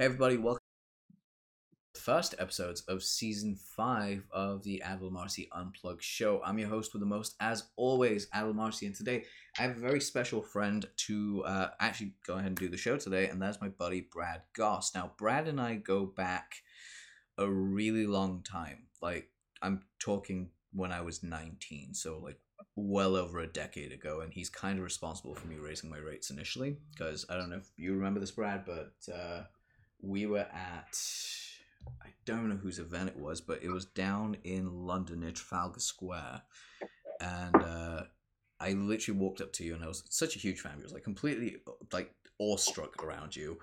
Hey everybody, welcome to the first episodes of season five of the Adil Amarsi Unplugged show. I'm your host with the most, as always, Adil Amarsi, and today I have a very special friend to uh, actually go ahead and do the show today, and that's my buddy Brad Gosse. Now, Brad and I go back a really long time. Like, I'm talking when I was 19, so like well over a decade ago, and he's kind of responsible for me raising my rates initially. Because I don't know if you remember this, Brad, but uh, we were at I don't know whose event it was, but it was down in London near Trafalgar Square, and uh, I literally walked up to you, and I was such a huge fan. I was like completely like awestruck around you,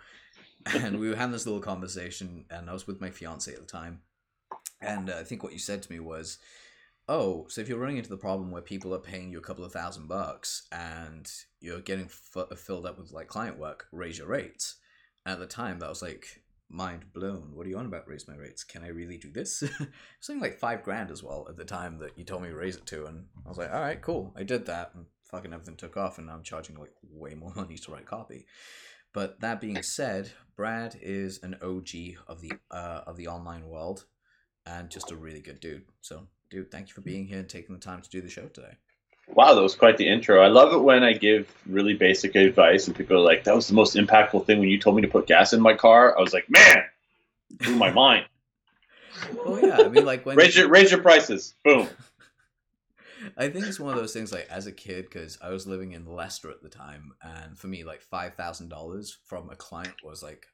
and we were having this little conversation, and I was with my fiance at the time, and uh, I think what you said to me was oh, so if you're running into the problem where people are paying you a couple of thousand bucks and you're getting f- filled up with like client work, raise your rates. At the time, that was like mind blown. What are you on about? Raise my rates? Can I really do this? Something like five grand as well at the time that you told me to raise it to, and I was like, all right, cool. I did that, and fucking everything took off, and I'm charging like way more money to write copy. But that being said, Brad is an OG of the uh, of the online world, and just a really good dude. So dude, thank you for being here and taking the time to do the show today. Wow, that was quite the intro. I love it when I give really basic advice and people are like, that was the most impactful thing when you told me to put gas in my car. I was like, man, blew my mind. oh yeah, I mean, like when raise your raise your prices, boom. I think it's one of those things like as a kid because I was living in Leicester at the time, and for me, like five thousand dollars from a client was like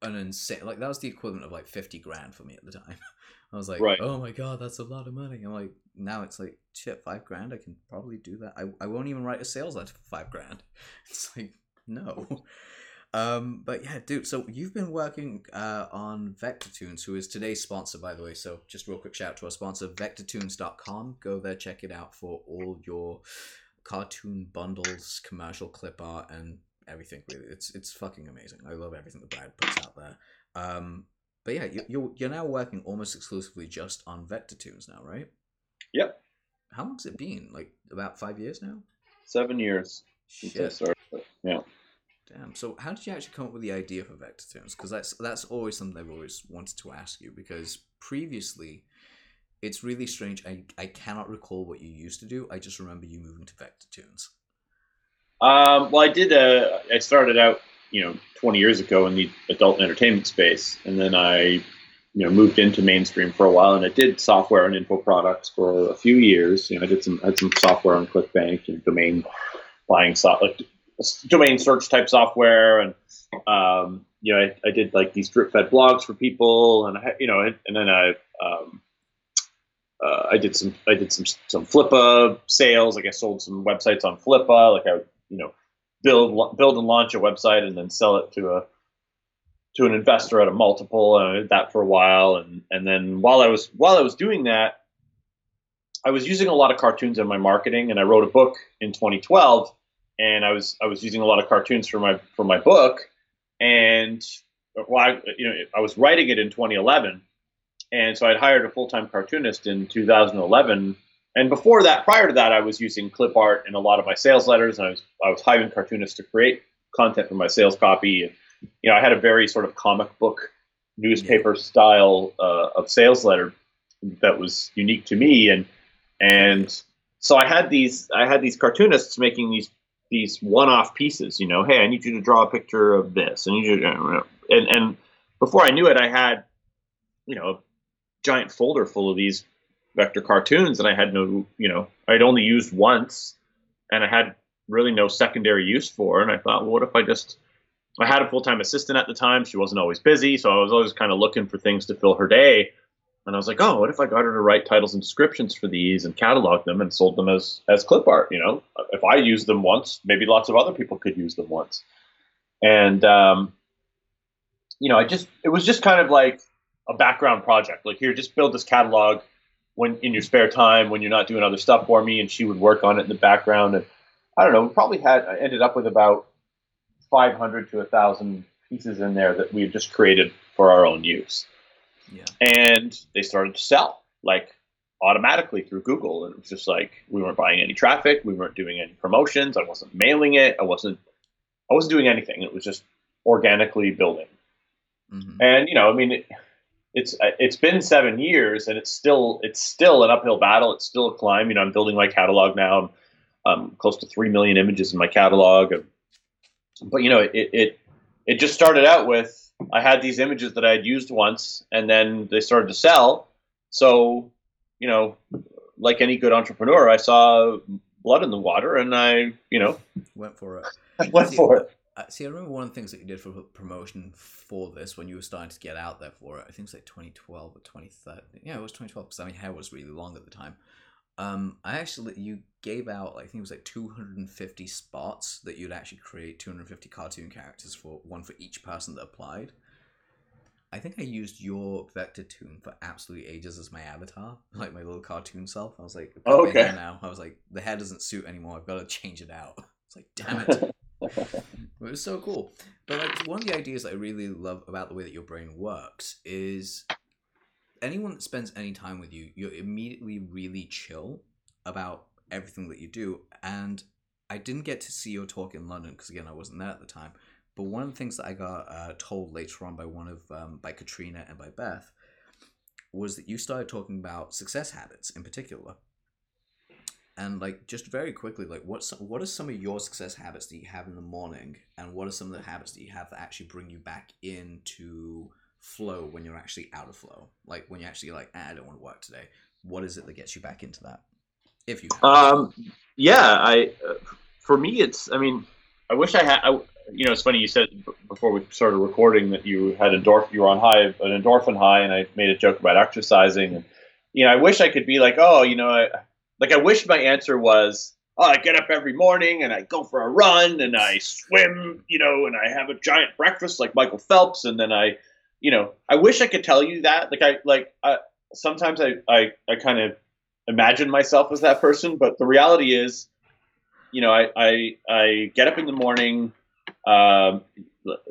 an insane. Like that was the equivalent of like fifty grand for me at the time. I was like, right. oh my god, that's a lot of money. I'm like, now it's like, shit, five grand. I can probably do that. I, I won't even write a sales letter for five grand. It's like, no. Um, but yeah, dude. So you've been working uh, on VectorToons, who is today's sponsor, by the way. So just real quick shout out to our sponsor, VectorToons.com. Go there, check it out for all your cartoon bundles, commercial clip art, and everything. Really, it's it's fucking amazing. I love everything that Brad puts out there. Um, but yeah, you're you're now working almost exclusively just on Vector Toons now, right? Yep. How long's it been? Like about five years now? Seven years. Shit. Yeah. Damn. So how did you actually come up with the idea for Vector Toons? Because that's that's always something I've always wanted to ask you. Because previously, it's really strange. I I cannot recall what you used to do. I just remember you moving to VectorToons. Um, well, I did. Uh, I started out you know 20 years ago in the adult entertainment space, and then I you know moved into mainstream for a while, and I did software and info products for a few years. You know, I did some had some software on ClickBank and domain buying software, like domain search type software, and um, you know, I, I, did like these drip fed blogs for people, and I, you know, and then I. Um, uh, I did some I did some some Flippa sales. Like I sold some websites on Flippa. Like I you know build build and launch a website and then sell it to a to an investor at a multiple and I did that for a while. And and then while I was while I was doing that I was using a lot of cartoons in my marketing and I wrote a book in 2012 and I was I was using a lot of cartoons for my for my book. And well I, you know I was writing it in 2011 and so I'd hired a full-time cartoonist in 2011 and before that, prior to that, I was using clip art in a lot of my sales letters, and I was I was hiring cartoonists to create content for my sales copy. And you know, I had a very sort of comic book newspaper style uh, of sales letter that was unique to me, and and so I had these I had these cartoonists making these these one-off pieces. You know, hey, I need you to draw a picture of this. I need you to, and and before I knew it, I had you know a giant folder full of these vector cartoons and I had no, you know, I'd only used once and I had really no secondary use for. And I thought, well, what if I just, I had a full time assistant at the time. She wasn't always busy. So I was always kind of looking for things to fill her day. And I was like, oh, what if I got her to write titles and descriptions for these and catalog them and sold them as, as clip art? You know, if I used them once, maybe lots of other people could use them once. And, um, you know, I just, it was just kind of like a background project. Like, here, just build this catalog when in your spare time when you're not doing other stuff for me, and she would work on it in the background. And I don't know, we probably had I ended up with about 500 to 1,000 pieces in there that we had just created for our own use. Yeah. And they started to sell like automatically through Google, and it was just like we weren't buying any traffic, we weren't doing any promotions, I wasn't mailing it, I wasn't I wasn't doing anything. It was just organically building. mm-hmm. and you know, I mean, it, it's it's been seven years, and it's still it's still an uphill battle. It's still a climb. You know, I'm building my catalog now. I'm um, close to three million images in my catalog, but you know, it, it it just started out with I had these images that I had used once, and then they started to sell. So, you know, like any good entrepreneur, I saw blood in the water, and I, you know, went for it. Went for it. Uh, see, I remember one of the things that you did for promotion for this when you were starting to get out there for it. I think it was like 2012 or 2013. Yeah, it was 2012 because I mean, hair was really long at the time. Um, I actually you gave out I think it was like 250 spots that you'd actually create 250 cartoon characters for one for each person that applied. I think I used your vector toon for absolutely ages as my avatar, like my little cartoon self. I was like, oh, okay. Now I was like, the hair doesn't suit anymore. I've got to change it out. It's like, damn it. it was so cool. But like one of the ideas that I really love about the way that your brain works is anyone that spends any time with you, you're immediately really chill about everything that you do. And I didn't get to see your talk in London because again I wasn't there at the time. But one of the things that I got uh, told later on by one of um, by Katrina and by Beth was that you started talking about success habits in particular. And like just very quickly, like what's what are some of your success habits that you have in the morning, and what are some of the habits that you have that actually bring you back into flow when you're actually out of flow? Like when you're actually like, ah, I don't want to work today. What is it that gets you back into that? If you um, yeah, I uh, for me, it's I mean, I wish I had. I, you know, it's funny you said before we started recording that you had endorphin, you were on high, an endorphin high, and I made a joke about exercising. And you know, I wish I could be like, oh, you know, I, like I wish my answer was, oh, I get up every morning and I go for a run and I swim, you know, and I have a giant breakfast like Michael Phelps, and then I, you know, I wish I could tell you that. Like I, like I, sometimes I, I, I kind of imagine myself as that person, but the reality is, you know, I, I, I get up in the morning um,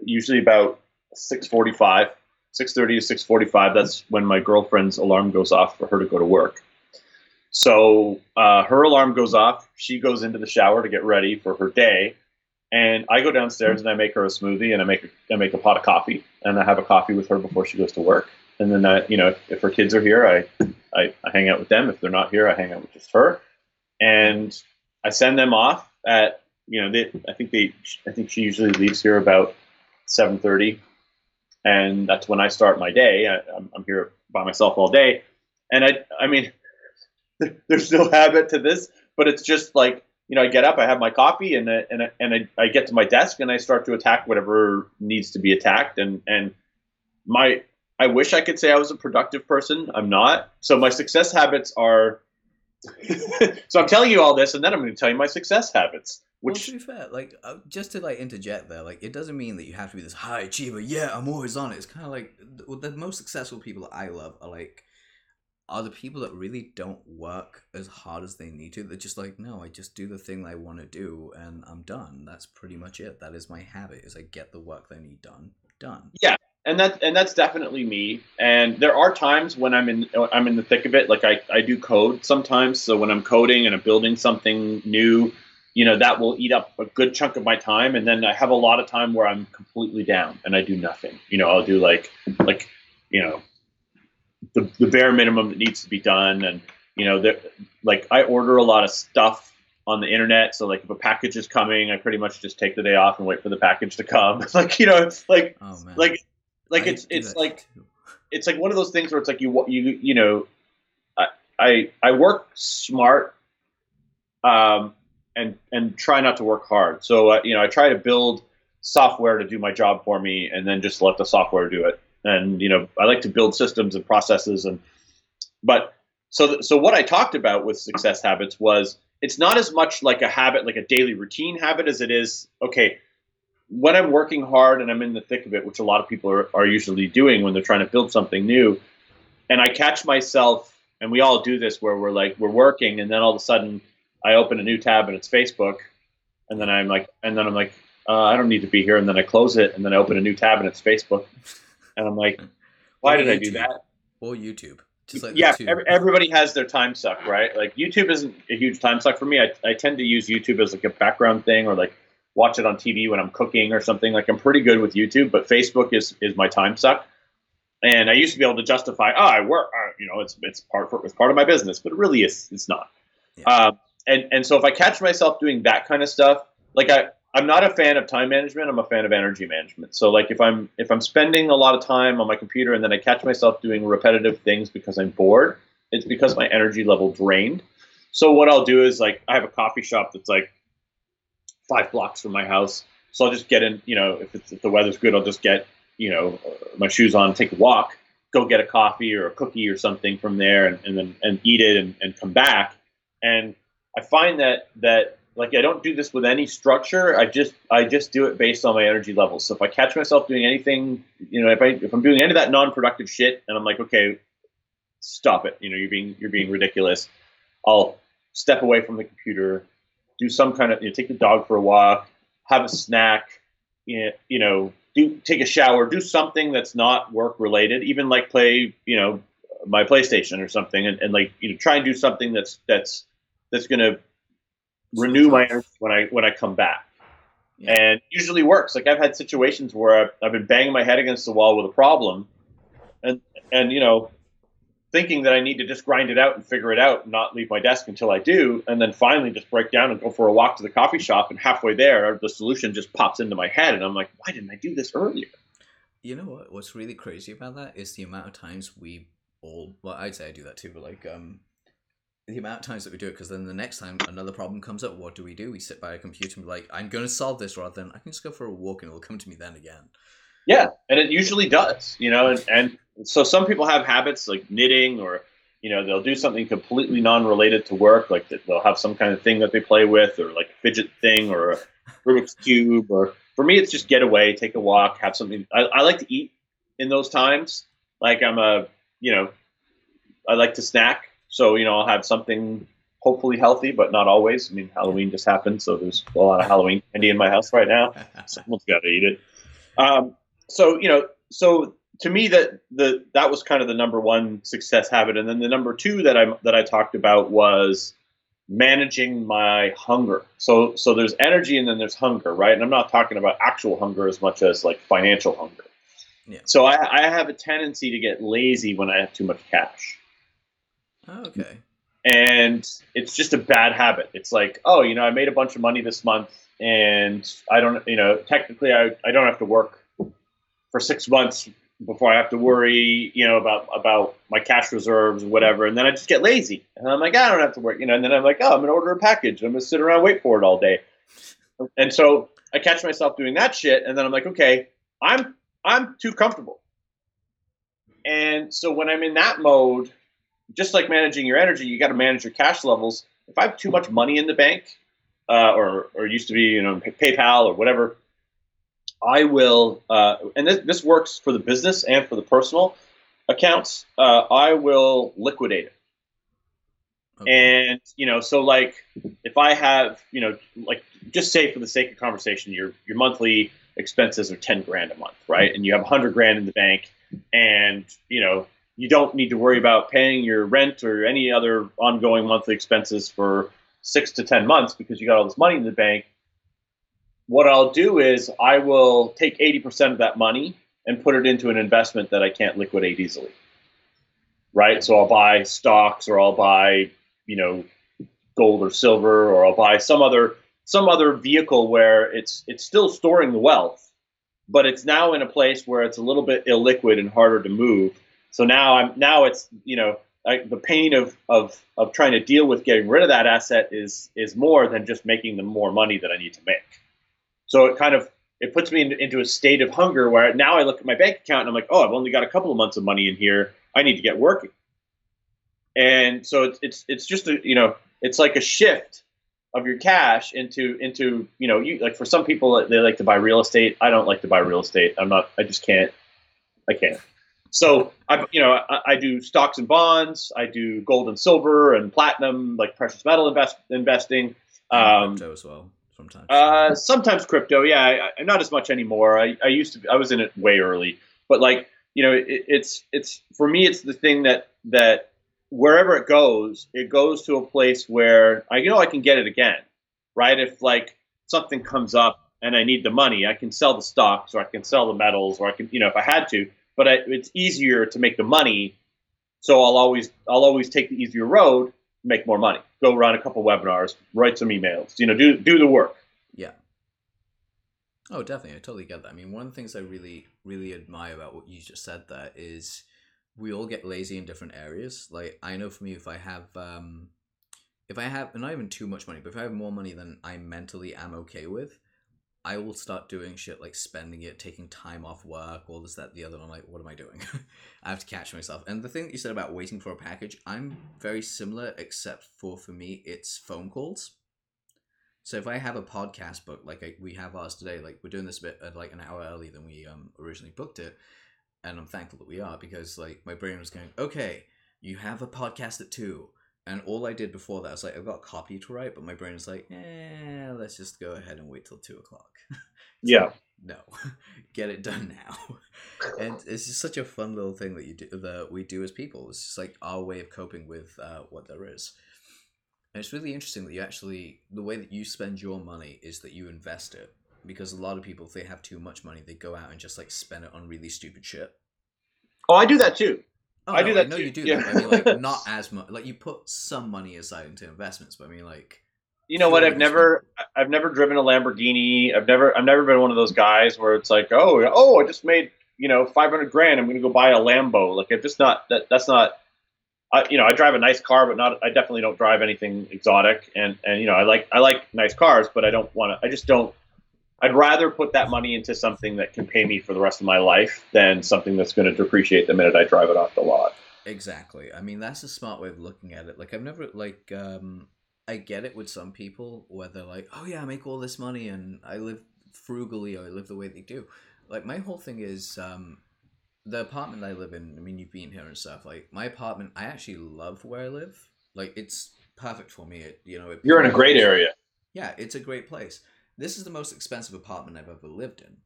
usually about 6:45, 6:30 to 6:45. That's when my girlfriend's alarm goes off for her to go to work. So uh, her alarm goes off. She goes into the shower to get ready for her day, and I go downstairs and I make her a smoothie and I make I make a pot of coffee and I have a coffee with her before she goes to work. And then I, you know, if, if her kids are here, I, I I hang out with them. If they're not here, I hang out with just her, and I send them off at you know, they, I think they, I think she usually leaves here about seven thirty, and that's when I start my day. I, am I'm here by myself all day, and I, I mean, there's no habit to this, but it's just like you know, I get up, I have my coffee, and and and I, I get to my desk, and I start to attack whatever needs to be attacked, and and my I wish I could say I was a productive person. I'm not. So my success habits are. so I'm telling you all this, and then I'm going to tell you my success habits. Which well, to be fair, like uh, just to like interject there, like it doesn't mean that you have to be this high achiever. Yeah, I'm always on it. It's kind of like the, the most successful people that I love are like are the people that really don't work as hard as they need to. They're just like, no, I just do the thing I want to do, and I'm done. That's pretty much it. That is my habit. Is I get the work that I need done, done. Yeah, and that and that's definitely me. And there are times when I'm in I'm in the thick of it. Like I I do code sometimes. So when I'm coding and I'm building something new you know that will eat up a good chunk of my time and then i have a lot of time where i'm completely down and i do nothing you know i'll do like like you know the, the bare minimum that needs to be done and you know that like i order a lot of stuff on the internet so like if a package is coming i pretty much just take the day off and wait for the package to come like you know it's like oh, like like I it's it's like too. it's like one of those things where it's like you you you know i i, I work smart um and and try not to work hard. So uh, you know, I try to build software to do my job for me, and then just let the software do it. And you know, I like to build systems and processes, and but so th- so what I talked about with success habits was it's not as much like a habit, like a daily routine habit, as it is okay. When I'm working hard and I'm in the thick of it, which a lot of people are, are usually doing when they're trying to build something new, and I catch myself, and we all do this where we're like we're working, and then all of a sudden I open a new tab and it's Facebook, and then I'm like, and then I'm like, uh, I don't need to be here, and then I close it, and then I open a new tab and it's Facebook, and I'm like, why did YouTube. I do that? Well, YouTube. Just like yeah, every, everybody has their time suck, right? Like YouTube isn't a huge time suck for me. I, I tend to use YouTube as like a background thing or like watch it on TV when I'm cooking or something. Like I'm pretty good with YouTube, but Facebook is is my time suck. And I used to be able to justify, oh, I work, uh, you know, it's it's part for, it's part of my business, but it really is it's not. Yeah. Um, and and so if I catch myself doing that kind of stuff, like I I'm not a fan of time management. I'm a fan of energy management. So like if I'm if I'm spending a lot of time on my computer and then I catch myself doing repetitive things because I'm bored, it's because my energy level drained. So what I'll do is like I have a coffee shop that's like five blocks from my house. So I'll just get in, you know, if, if the weather's good, I'll just get, you know, uh, my shoes on, take a walk, go get a coffee or a cookie or something from there and, and then and eat it and, and come back. And I find that that like I don't do this with any structure. I just I just do it based on my energy levels. So if I catch myself doing anything, you know, if I if I'm doing any of that non-productive shit, and I'm like, okay, stop it. You know, you're being you're being ridiculous. I'll step away from the computer, do some kind of you know, take the dog for a walk, have a snack, you know, do take a shower, do something that's not work related, even like play, you know, my PlayStation or something, and, and like you know, try and do something that's that's that's gonna renew my energy when I when I come back. Yeah. And usually works. Like I've had situations where I've, I've been banging my head against the wall with a problem, and and you know, thinking that I need to just grind it out and figure it out and not leave my desk until I do, and then finally just break down and go for a walk to the coffee shop, and halfway there, the solution just pops into my head, and I'm like, why didn't I do this earlier? You know what? What's really crazy about that is the amount of times we all. Well, I'd say I do that too, but like, um, the amount of times that we do it because then the next time another problem comes up what do we do? We sit by a computer and be like i'm going to solve this rather than i can just go for a walk and it'll come to me then again. Yeah and it usually does you know and, and so some people have habits like knitting or you know they'll do something completely non-related to work like they'll have some kind of thing that they play with or like a fidget thing or a rubik's cube or for me it's just get away take a walk have something. I, I like to eat in those times. Like i'm a you know i like to snack so, you know, I'll have something hopefully healthy, but not always. I mean, Halloween just happened, so there's a lot of Halloween candy in my house right now. Someone's got to eat it. Um, so, you know, so to me that the that was kind of the number one success habit, and then the number two that I that I talked about was managing my hunger. So, so there's energy and then there's hunger, right? And I'm not talking about actual hunger as much as like financial hunger. Yeah. So I, I have a tendency to get lazy when I have too much cash. Oh, okay. And it's just a bad habit. It's like, oh, you know, I made a bunch of money this month and I don't, you know, technically I, I don't have to work for six months before I have to worry, you know, about about my cash reserves or whatever. And then I just get lazy. And I'm like, I don't have to work, you know, and then I'm like, oh, I'm gonna order a package. I'm gonna sit around wait for it all day. And so I catch myself doing that shit, and then I'm like, okay, I'm I'm too comfortable. And so when I'm in that mode, just like managing your energy, you got to manage your cash levels. If I have too much money in the bank, uh, or or used to be, you know, PayPal or whatever, I will. Uh, and this this works for the business and for the personal accounts. Uh, I will liquidate it. Okay. And you know, so like if I have, you know, like just say for the sake of conversation, your your monthly expenses are ten grand a month, right? And you have hundred grand in the bank, and you know you don't need to worry about paying your rent or any other ongoing monthly expenses for six to 10 months because you got all this money in the bank. What I'll do is I will take 80% of that money and put it into an investment that I can't liquidate easily. Right? So I'll buy stocks or I'll buy, you know, gold or silver or I'll buy some other some other vehicle where it's it's still storing the wealth, but it's now in a place where it's a little bit illiquid and harder to move so now I'm now it's you know I, the pain of, of of trying to deal with getting rid of that asset is is more than just making the more money that I need to make. So it kind of it puts me in, into a state of hunger where now I look at my bank account and I'm like, oh, I've only got a couple of months of money in here. I need to get working. And so it's it's it's just a you know it's like a shift of your cash into into you know you like for some people they like to buy real estate. I don't like to buy real estate. I'm not. I just can't. I can't. So I, you know, I, I, do stocks and bonds. I do gold and silver and platinum, like precious metal invest, investing. Um, crypto as well, sometimes. Uh, sometimes crypto, yeah, I, not as much anymore. I, I used to, I was in it way early, but like, you know, it, it's it's for me, it's the thing that that wherever it goes, it goes to a place where I you know I can get it again, right? If like something comes up and I need the money, I can sell the stocks or I can sell the metals or I can, you know, if I had to. But it's easier to make the money, so I'll always I'll always take the easier road, make more money. Go run a couple webinars, write some emails, you know, do do the work. Yeah. Oh, definitely. I totally get that. I mean, one of the things I really, really admire about what you just said there is we all get lazy in different areas. Like, I know for me, if I have, um, if I have not even too much money, but if I have more money than I mentally am okay with, I will start doing shit like spending it, taking time off work, all this, that, the other. I'm like, what am I doing? I have to catch myself. And the thing that you said about waiting for a package, I'm very similar, except for for me, it's phone calls. So if I have a podcast book like I, we have ours today, like we're doing this a bit at like an hour earlier than we um, originally booked it, and I'm thankful that we are because like my brain was going, okay, you have a podcast at two, and all I did before that was like I've got a copy to write, but my brain is like, eh, let's just go ahead and wait till two o'clock. yeah. Like, no, get it done now. and it's just such a fun little thing that you do that we do as people. It's just like our way of coping with uh, what there is. And it's really interesting that you actually the way that you spend your money is that you invest it because a lot of people if they have too much money they go out and just like spend it on really stupid shit. Oh, I do that too. Oh, I no, do that I know too. you do Yeah. that. I mean, like not as much. Like you put some money aside into investments, but I mean, like You know what? I've never, I've never driven a Lamborghini. I've never, I've never been one of those guys where it's like, oh, oh, I just made, you know, five hundred grand. I'm going to go buy a Lambo. Like, I'm just not. That, that's not. I, you know, I drive a nice car, but not. I definitely don't drive anything exotic. And and you know, I like, I like nice cars, but I don't want to. I just don't. I'd rather put that money into something that can pay me for the rest of my life than something that's going to depreciate the minute I drive it off the lot. Exactly. I mean, that's a smart way of looking at it. Like, I've never like um, I get it with some people where they're like, "Oh yeah, I make all this money and I live frugally or I live the way they do." Like, my whole thing is um, the apartment I live in. I mean, you've been here and stuff. Like, my apartment, I actually love where I live. Like, it's perfect for me. It, you know, it, You're in a great area. Yeah, it's a great place. This is the most expensive apartment I've ever lived in,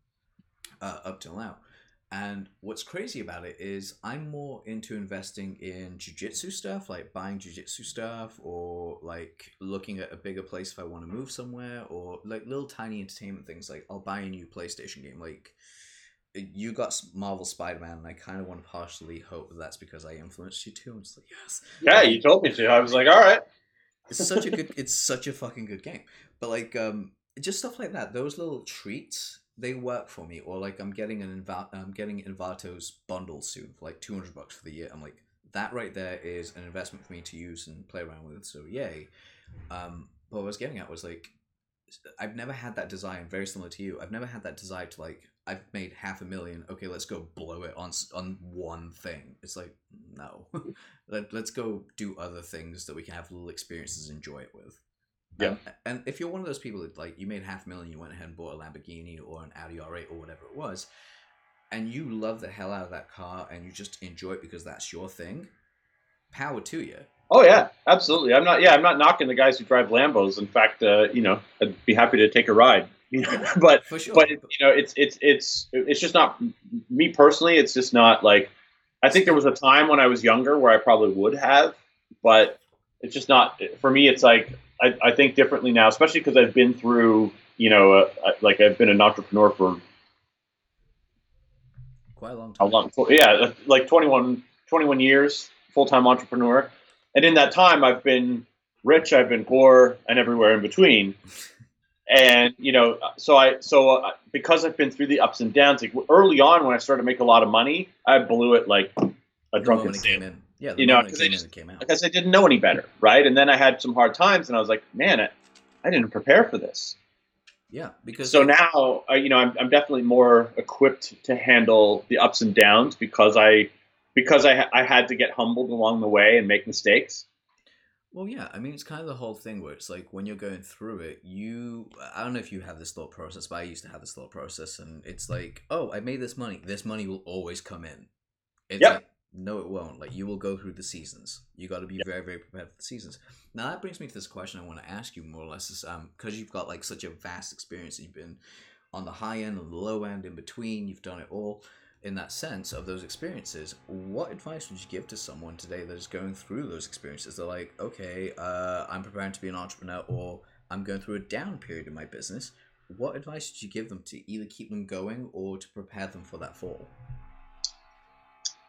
uh, up till now. And what's crazy about it is I'm more into investing in jujitsu stuff, like buying jujitsu stuff, or like looking at a bigger place if I want to move somewhere, or like little tiny entertainment things. Like I'll buy a new PlayStation game. Like you got Marvel Spider Man, and I kind of want to partially hope that that's because I influenced you too. I'm just like, yes, Yeah, you told me to. I was like, all right. it's such a good it's such a fucking good game but like um just stuff like that those little treats they work for me. Or like i'm getting an Inva- i'm getting Envato's bundle soon for like 200 bucks for the year. I'm like that right there is an investment for me to use and play around with so yay. Um but what i was getting at was like i've never had that desire very similar to you i've never had that desire to like i've made half a million okay let's go blow it on on one thing. It's like no. Let, let's go do other things that we can have little experiences enjoy it with Yeah. Um, and if you're one of those people that like you made half a million you went ahead and bought a lamborghini or an audi r8 or whatever it was and you love the hell out of that car and you just enjoy it because that's your thing power to you Oh yeah, absolutely. I'm not. Yeah, I'm not knocking the guys who drive Lambos. In fact, uh, you know, I'd be happy to take a ride. But sure but you know, it's it's it's it's just not me personally. It's just not like. I think there was a time when I was younger where I probably would have, but it's just not for me. It's like I, I think differently now, especially because I've been through. You know, uh, like I've been an entrepreneur for quite a long time long? Yeah, like 21, 21 years, full time entrepreneur. And in that time, I've been rich, I've been poor, and everywhere in between. And you know, so I so uh, because I've been through the ups and downs. Like early on, when I started to make a lot of money, I blew it like a drunken moment it came sailor yeah the You know, moment it 'cause I came just- came out because I didn't know any better, right? And then I had some hard times, and I was like, man, I, I didn't prepare for this. yeah because So now, uh, you know, I'm, I'm definitely more equipped to handle the ups and downs because I because I I had to get humbled along the way and make mistakes. Well, yeah, I mean, it's kind of the whole thing where it's like when you're going through it, you. I don't know if you have this thought process, but I used to have this thought process, and it's like, oh, I made this money. This money will always come in. It's Yep. like, no, it won't. Like, you will go through the seasons. You got to be very, very prepared for the seasons. Now, that brings me to this question I want to ask you more or less is um, because you've got like such a vast experience, you've been on the high end, on the low end, in between, you've done it all in that sense of those experiences, what advice would you give to someone today that is going through those experiences? They're like, okay, uh, I'm preparing to be an entrepreneur, or I'm going through a down period in my business. What advice would you give them to either keep them going or to prepare them for that fall?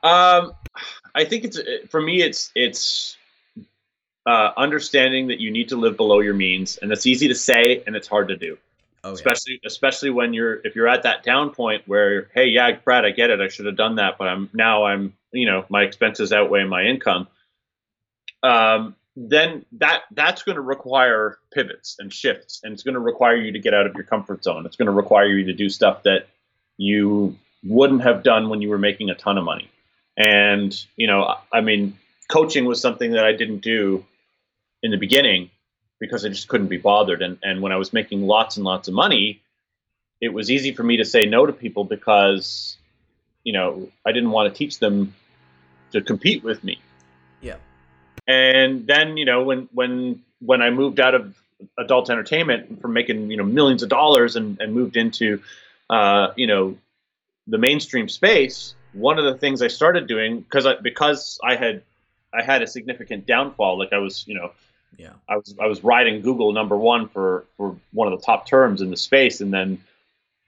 Um, I think it's for me. It's it's uh, understanding that you need to live below your means, and that's easy to say, and it's hard to do. Oh, especially yeah. especially when you're if you're at that down point where hey yeah Brad I get it I should have done that but I'm now I'm you know my expenses outweigh my income. Um, then that that's going to require pivots and shifts, and it's going to require you to get out of your comfort zone. It's going to require you to do stuff that you wouldn't have done when you were making a ton of money. And you know, I mean, coaching was something that I didn't do in the beginning because I just couldn't be bothered. And and when I was making lots and lots of money, it was easy for me to say no to people because you know I didn't want to teach them to compete with me. Yeah. And then you know when when when I moved out of adult entertainment from making you know millions of dollars and, and moved into uh, you know the mainstream space, one of the things I started doing because I because I had I had a significant downfall. Like I was, you know, yeah, I was I was riding Google number one for for one of the top terms in the space, and then,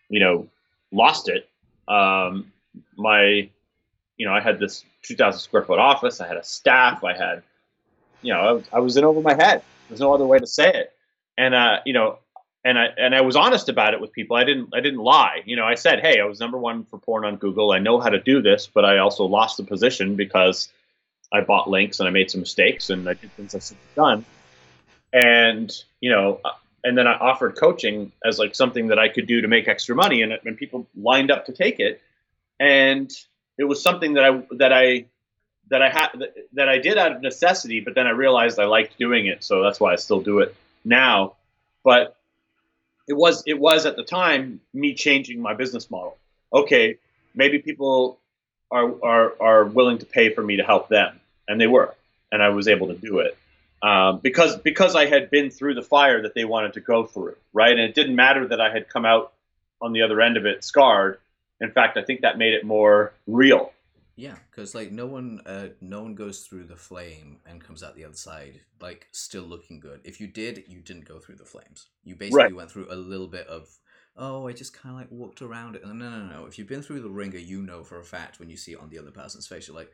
you know, lost it. Um, my, you know, I had this 2,000 square foot office. I had a staff. I had, you know, I, I was in over my head. There's no other way to say it. And uh, you know, and I and I was honest about it with people. I didn't I didn't lie. You know, I said, "Hey, I was number 1 for porn on Google. I know how to do this, but I also lost the position because I bought links and I made some mistakes and I did things I should have done." And, you know, uh, and then I offered coaching as like something that I could do to make extra money and and people lined up to take it. And it was something that I that I that I had that I did out of necessity, but then I realized I liked doing it, so that's why I still do it now. But it was it was at the time me changing my business model. Okay, maybe people are are are willing to pay for me to help them, and they were, and I was able to do it um, because because I had been through the fire that they wanted to go through, right? And it didn't matter that I had come out on the other end of it scarred. In fact, I think that made it more real yeah, because like no one, uh, no one goes through the flame and comes out the other side like still looking good. If you did, you didn't go through the flames. You basically right. went through a little bit of, oh, I just kind of like walked around it. No, no, no. If you've been through the ringer, you know for a fact when you see it on the other person's face, you're like,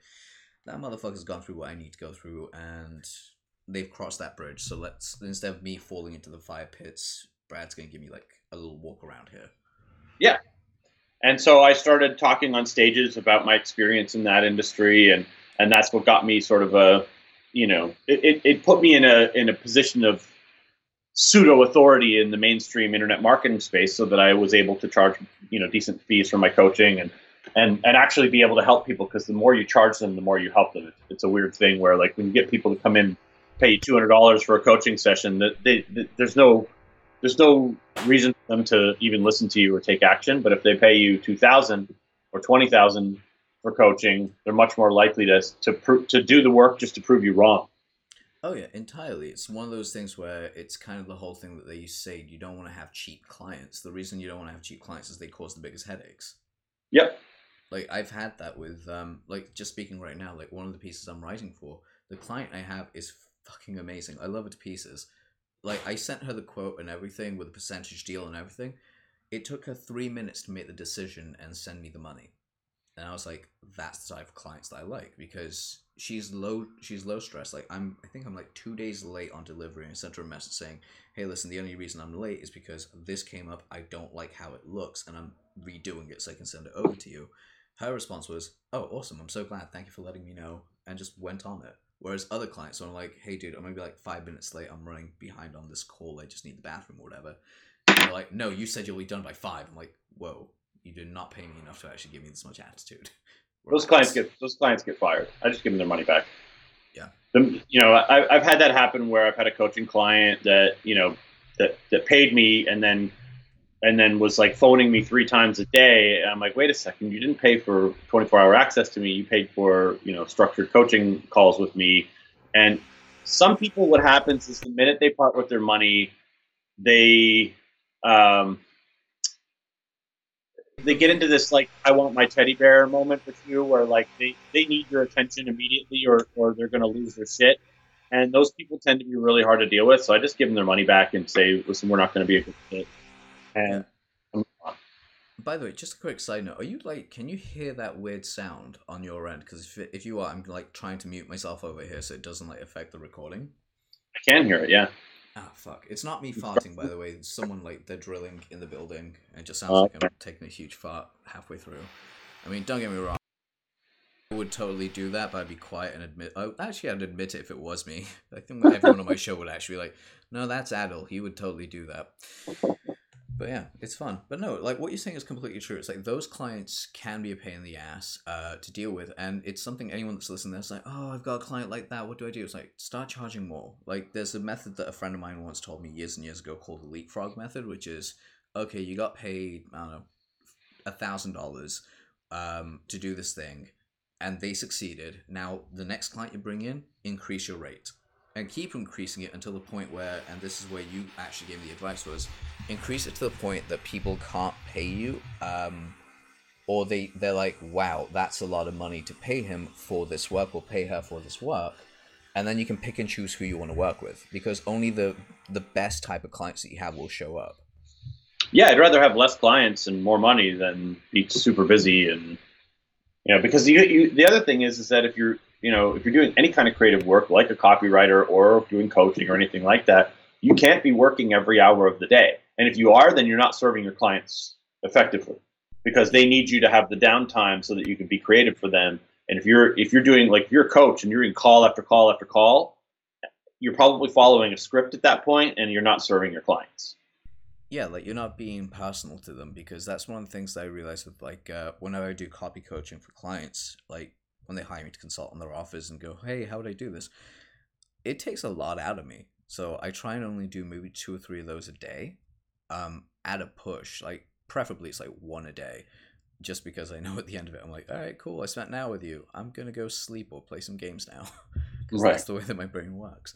that motherfucker's gone through what I need to go through, and they've crossed that bridge. So let's instead of me falling into the fire pits, Brad's gonna give me like a little walk around here. Yeah, and so I started talking on stages about my experience in that industry, and and that's what got me sort of a, you know, it, it put me in a in a position of pseudo authority in the mainstream internet marketing space, so that I was able to charge you know decent fees for my coaching and and and actually be able to help people because the more you charge them, the more you help them. It's a weird thing where like when you get people to come in, pay you two hundred dollars for a coaching session, that they, they, there's no there's no reason for them to even listen to you or take action. But if they pay you two thousand or twenty thousand for coaching, they're much more likely to to pro- to do the work just to prove you wrong. Oh yeah, entirely. It's one of those things where it's kind of the whole thing that they used to say you don't want to have cheap clients. The reason you don't want to have cheap clients is they cause the biggest headaches. Yep. Like I've had that with um like just speaking right now, like one of the pieces I'm writing for, the client I have is fucking amazing. I love it to pieces like I sent her the quote and everything with a percentage deal and everything. It took her three minutes to make the decision and send me the money. And I was like, that's the type of clients that I like because she's low she's low stress. Like I'm I think I'm like two days late on delivery and I sent her a message saying, Hey listen, the only reason I'm late is because this came up, I don't like how it looks and I'm redoing it so I can send it over to you. Her response was, Oh, awesome, I'm so glad, thank you for letting me know and just went on it. Whereas other clients are like, hey, dude, I'm gonna be like five minutes late. I'm running behind on this call. I just need the bathroom or whatever. And they're like, no, you said you'll be done by five. I'm like, whoa, you did not pay me enough to actually give me this much attitude. those clients get those clients get fired. I just give them their money back. Yeah. The, you know, I, I've had that happen where I've had a coaching client that you know that that paid me and then and then was like phoning me three times a day. And I'm like, wait a second, you didn't pay for 24 hour access to me. You paid for, you know, structured coaching calls with me. And some people, what happens is the minute they part with their money, they, um, they get into this like I want my teddy bear moment with you, where like they, they need your attention immediately, or or they're gonna lose their shit. and those people tend to be really hard to deal with. So I just give them their money back and say, "Listen, we're not to be a good fit." And By the way, just a quick side note: Are you like, can you hear that weird sound on your end? Because if, if you are, I'm like trying to mute myself over here so it doesn't like affect the recording. I can hear it. Yeah. Ah, fuck! It's not me farting, by the way. It's someone like they're drilling in the building, and it just sounds Oh, like I'm taking a huge fart halfway through. I mean, don't get me wrong. I would totally do that, but I'd be quiet and admit. Oh, actually, I'd admit it if it was me. I think everyone on my show would actually be like, "No, that's Adil. He would totally do that." But yeah, it's fun. But no, like what you're saying is completely true. It's like those clients can be a pain in the ass uh, to deal with, and it's something anyone that's listening that's like, oh, I've got a client like that. What do I do? It's like start charging more. Like there's a method that a friend of mine once told me years and years ago called the leapfrog method, which is okay, you got paid I don't know a thousand dollars um to do this thing, and they succeeded. Now the next client you bring in, increase your rate. And keep increasing it until the point where, and this is where you actually gave me the advice was, increase it to the point that people can't pay you um, or they they're like wow that's a lot of money to pay him for this work or pay her for this work. And then you can pick and choose who you want to work with because only the the best type of clients that you have will show up. Yeah, I'd rather have less clients and more money than be super busy and you know because you, you the other thing is is that if you're you know if you're doing any kind of creative work like a copywriter or doing coaching or anything like that, you can't be working every hour of the day. And if you are, then you're not serving your clients effectively because they need you to have the downtime so that you can be creative for them. And if you're if you're doing like if you're a coach and you're in call after call after call, you're probably following a script at that point and you're not serving your clients. yeah like you're not being personal to them because that's one of the things that i realized with like uh, whenever i do copy coaching for clients like when they hire me to consult in their office and go hey how would i do this? It takes a lot out of me. So i try and only do maybe two or three of those a day um at a push like preferably it's like one a day just because i know at the end of it i'm like all right cool i spent an hour with you. I'm gonna go sleep or play some games now. Because Right. that's the way that my brain works.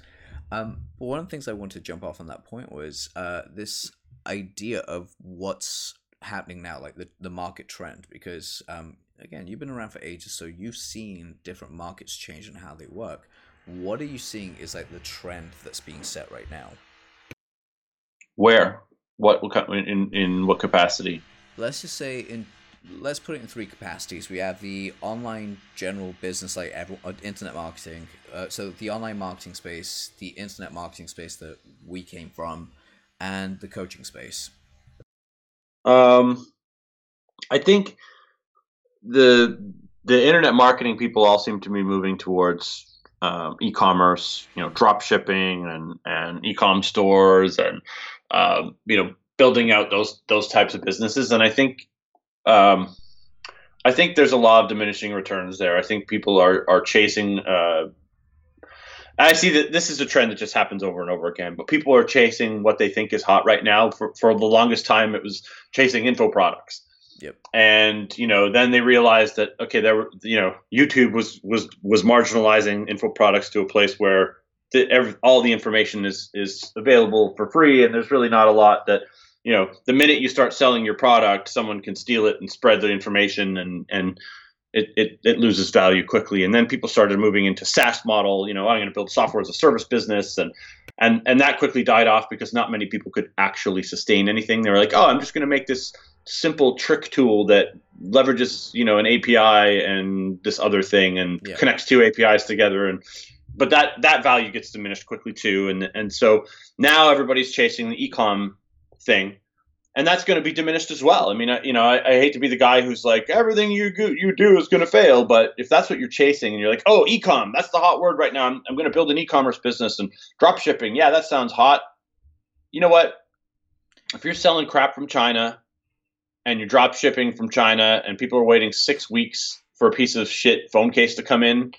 Um, but one of the things I wanted to jump off on that point was uh, this idea of what's happening now, like the, the market trend. Because, um, again, you've been around for ages, so you've seen different markets change and how they work. What are you seeing is like the trend that's being set right now? Where? What? in in what capacity? Let's just say in let's put it in three capacities. We have the online general business, like every, uh, internet marketing. Uh, so the online marketing space, the internet marketing space that we came from, and the coaching space. Um, I think the the internet marketing people all seem to be moving towards um, e-commerce, you know, drop shipping and and e-com stores, and um, you know, building out those those types of businesses. And I think um, I think there's a lot of diminishing returns there. I think people are are chasing. Uh, I see that this is a trend that just happens over and over again, but people are chasing what they think is hot right now. For, for the longest time, it was chasing info products. Yep. And you know, then they realized that okay, there were you know, YouTube was was was marginalizing info products to a place where the, every, all the information is is available for free, and there's really not a lot that you know. The minute you start selling your product, someone can steal it and spread the information, and and it, it, it loses value quickly. And then people started moving into SaaS model. You know, I'm going to build software as a service business, and and and that quickly died off because not many people could actually sustain anything. They were like, oh, I'm just going to make this simple trick tool that leverages you know an API and this other thing and Yeah. connects two APIs together and but that that value gets diminished quickly too and and so now everybody's chasing the ecom thing and that's going to be diminished as well. I mean, I, you know, I, I hate to be the guy who's like everything you go, you do is going to fail, but if that's what you're chasing and you're like, oh, ecom, that's the hot word right now. I'm, I'm going to build an e-commerce business and drop shipping. Yeah, that sounds hot. You know what? If you're selling crap from China and you're drop shipping from China and people are waiting six weeks for a piece of shit phone case to come in,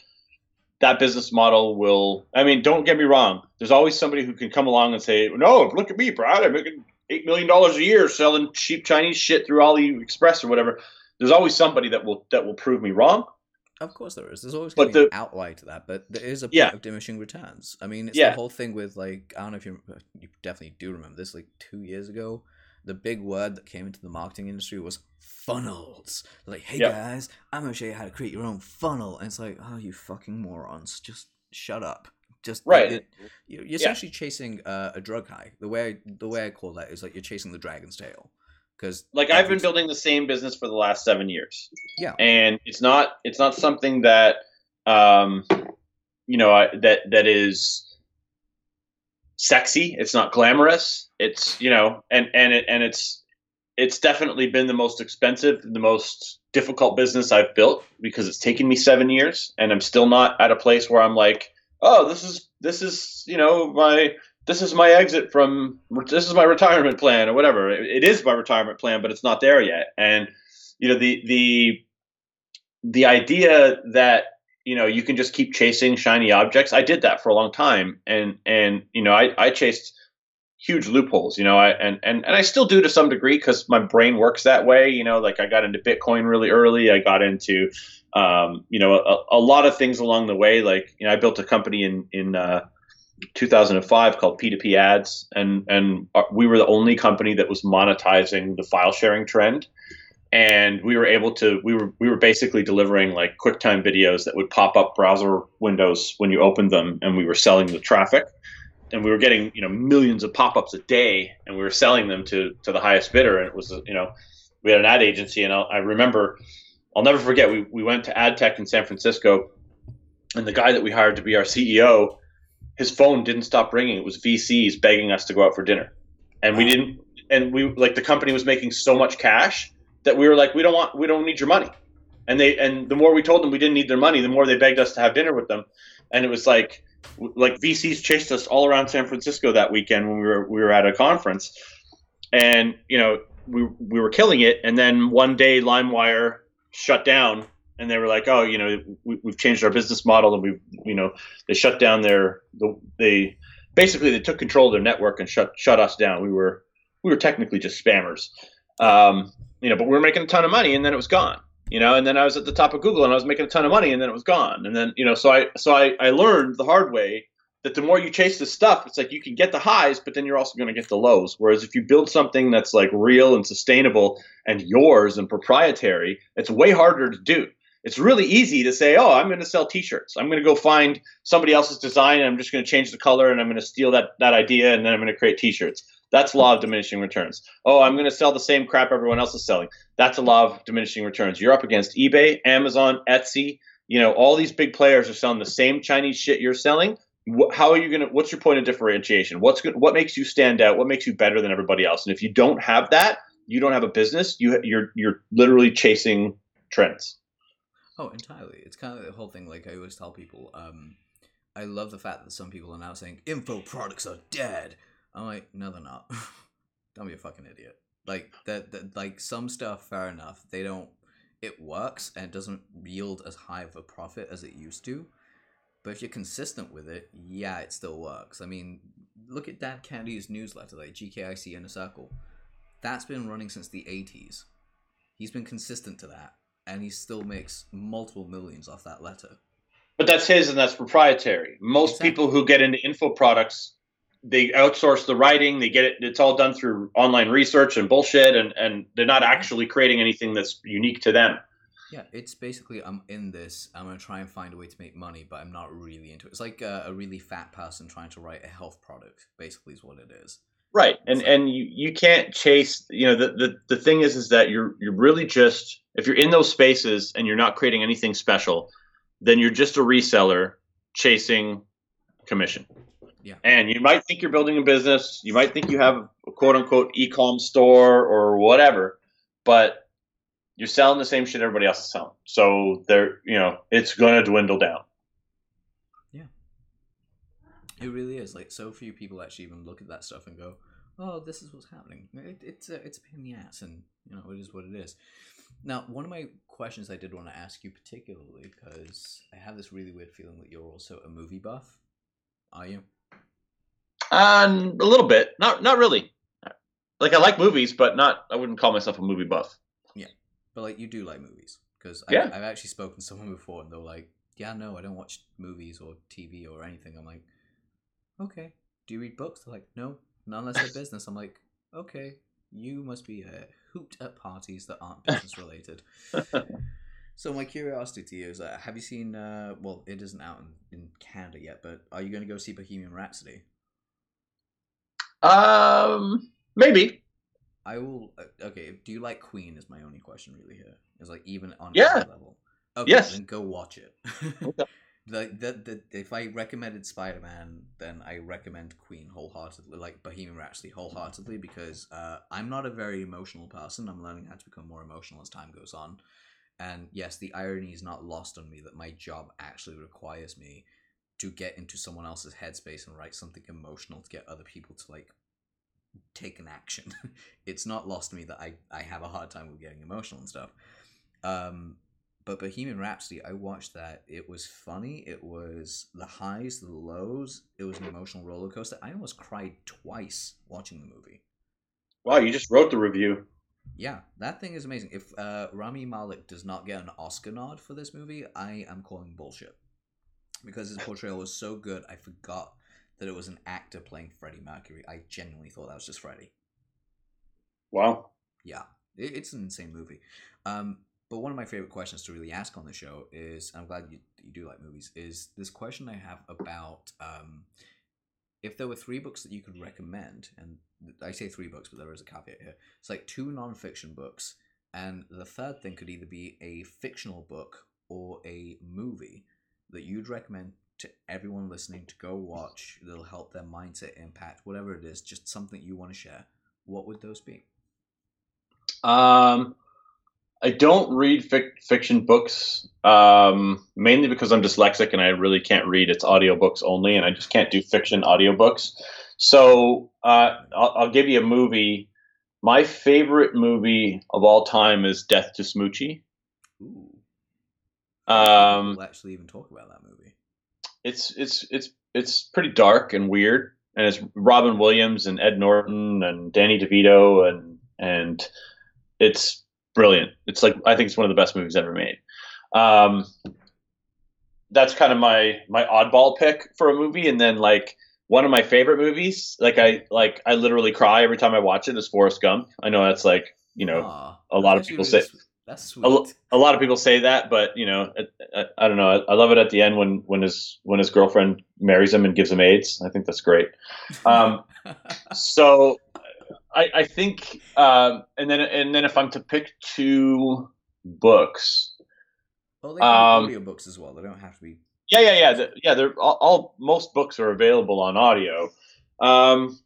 that business model will. I mean, don't get me wrong. There's always somebody who can come along and say, "No, look at me, Brad. I'm making eight million dollars a year selling cheap Chinese shit through AliExpress or whatever." There's always somebody that will that will prove me wrong. Of course there is. There's always But going to be the- an outlier to that, but there is a point Yeah. of diminishing returns. I mean, it's Yeah. the whole thing with like I don't know if you you definitely do remember this. Like two years ago, the big word that came into the marketing industry was funnels. Like, hey Yep. guys, I'm gonna show you how to create your own funnel. And it's like, oh, you fucking morons, just shut up. Just Right. You're, you're Yeah. essentially chasing uh, a drug high. The way the way I call that is like you're chasing the dragon's tail. Because like I've been building the same business for the last seven years. Yeah. and it's not it's not something that um, you know I, that that is sexy. It's not glamorous. It's you know, and and it and it's it's definitely been the most expensive, the most difficult business I've built because it's taken me seven years, and I'm still not at a place where I'm like, oh, this is this is you know my this is my exit from this is my retirement plan or whatever. It, is my retirement plan, but it's not there yet. And you know the the the idea that you know you can just keep chasing shiny objects. I did that for a long time, and and you know I I chased huge loopholes. You know I and and and I still do to some degree because my brain works that way. You know like I got into Bitcoin really early. I got into um, you know a, a lot of things along the way. Like you know I built a company in in uh, 2005 called P2P Ads, and and uh, we were the only company that was monetizing the file sharing trend. And we were able to we were we were basically delivering like QuickTime videos that would pop up browser windows when you opened them, and we were selling the traffic. And we were getting you know millions of pop-ups a day, and we were selling them to to the highest bidder. And it was you know we had an ad agency, and I'll, I remember I'll never forget we we went to AdTech in San Francisco, and the guy that we hired to be our CEO his phone didn't stop ringing. It was VCs begging us to go out for dinner, and we didn't. And we like the company was making so much cash that we were like, we don't want, we don't need your money. And they, and the more we told them we didn't need their money, the more they begged us to have dinner with them. And it was like, like VCs chased us all around San Francisco that weekend when we were we were at a conference, and you know we we were killing it. And then one day LimeWire shut down and they were like, "Oh, you know, we, we've changed our business model, and we've, you know, they shut down their, the, they basically they took control of their network and shut shut us down. We were we were technically just spammers, um, you know, but we were making a ton of money, and then it was gone, you know. And then I was at the top of Google, and I was making a ton of money, and then it was gone. And then you know, so I so I, I learned the hard way that the more you chase this stuff, it's like you can get the highs, but then you're also going to get the lows. Whereas if you build something that's like real and sustainable and yours and proprietary, it's way harder to do it's really easy to say, oh, I'm going to sell T-shirts. I'm going to go find somebody else's design, and I'm just going to change the color, and I'm going to steal that that idea, and then I'm going to create T-shirts. That's law of diminishing returns. Oh, I'm going to sell the same crap everyone else is selling. That's a law of diminishing returns. You're up against eBay, Amazon, Etsy. You know, all these big players are selling the same Chinese shit you're selling. How are you going to? What's your point of differentiation? What's good? What makes you stand out? What makes you better than everybody else? And if you don't have that, you don't have a business. You you're you're literally chasing trends. Oh, entirely. It's kind of the whole thing. Like I always tell people, um, I love the fact that some people are now saying info products are dead. I'm like, no, they're not. don't be a fucking idiot. Like that, that, like some stuff, fair enough. They don't. It works and it doesn't yield as high of a profit as it used to. But if you're consistent with it, yeah, it still works. I mean, look at Dan Kennedy's newsletter, like GKIC Inner Circle. That's been running since the 80s. He's been consistent to that and he still makes multiple millions off that letter. But that's his and that's proprietary. Most exactly. people who get into info products, they outsource the writing, they get it it's all done through online research and bullshit and, and they're not actually creating anything that's unique to them. Yeah, it's basically I'm in this, I'm gonna try and find a way to make money, but I'm not really into it. It's like a, a really fat person trying to write a health product, basically is what it is. Right. And and you, you can't chase you know the, the the thing is is that you're you're really just if you're in those spaces and you're not creating anything special, then you're just a reseller chasing commission. Yeah. And you might think you're building a business, you might think you have a quote unquote e-com store or whatever, but you're selling the same shit everybody else is selling. So there, you know, it's going to dwindle down. It really is. Like so few people actually even look at that stuff and go, "Oh, this is what's happening." It, it's a, it's a pain in the ass, and you know, it is what it is. Now, one of my questions I did want to ask you particularly because I have this really weird feeling that you're also a movie buff. Are you? Um, a little bit. Not not really. Like I like movies, but not. I wouldn't call myself a movie buff. Yeah, but like you do like movies because Yeah. I've, I've actually spoken to someone before and they're like, "Yeah, no, I don't watch movies or TV or anything." I'm like, "Okay, do you read books?" They're like, "No, not unless they're business." I'm like, "Okay, you must be a hoot at parties that aren't business related." So my curiosity to you is, uh, have you seen? Uh, well, it isn't out in, in Canada yet, but are you going to go see Bohemian Rhapsody? Um, maybe. I will. Uh, okay, do you like Queen? Is my only question really here. Is like even on Yeah. level. Okay, Yes. then go watch it. Okay. If I recommended Spider Man, then I recommend Queen wholeheartedly, like Bohemian Rhapsody wholeheartedly, because uh, I'm not a very emotional person. I'm learning how to become more emotional as time goes on. And yes, the irony is not lost on me that my job actually requires me to get into someone else's headspace and write something emotional to get other people to like take an action. it's not lost to me that I, I have a hard time with getting emotional and stuff. Um, but Bohemian Rhapsody, I watched that. It was funny. It was the highs, the lows. It was an emotional roller coaster. I almost cried twice watching the movie. Wow, you just wrote the review. Yeah, that thing is amazing. If uh, Rami Malek does not get an Oscar nod for this movie, I am calling bullshit. Because his portrayal was so good, I forgot that it was an actor playing Freddie Mercury. I genuinely thought that was just Freddie. Wow. Yeah, it's an insane movie. Um, but one of my favorite questions to really ask on the show is, I'm glad you, you do like movies, is this question I have about um, if there were three books that you could recommend, and I say three books, but there is a caveat here. It's like two nonfiction books, and the third thing could either be a fictional book or a movie that you'd recommend to everyone listening to go watch that'll help their mindset impact, whatever it is, just something you want to share. What would those be? Um, I don't read fic- fiction books, um, mainly because I'm dyslexic and I really can't read. It's audiobooks only, and I just can't do fiction audiobooks. So uh, I'll, I'll give you a movie. My favorite movie of all time is Death to Smoochy. Ooh. Um, we'll actually even talk about that movie. it's it's it's it's pretty dark and weird, and it's Robin Williams and Ed Norton and Danny DeVito and and it's brilliant. It's like I think it's one of the best movies ever made. Um, that's kind of my my oddball pick for a movie, and then like one of my favorite movies, like I like I literally cry every time I watch it. Is Forrest Gump. I know that's like you know Aw, a lot of people say- sweet. a, a lot of people say that, but you know, I, I, I don't know. I, I love it at the end when when his when his girlfriend marries him and gives him AIDS. I think that's great. Um, so I, I think, um, and then and then if I'm to pick two books, well, they can um, be audiobooks as well. They don't have to be. yeah, yeah, yeah, the, yeah. They're all, all most books are available on audio. Um,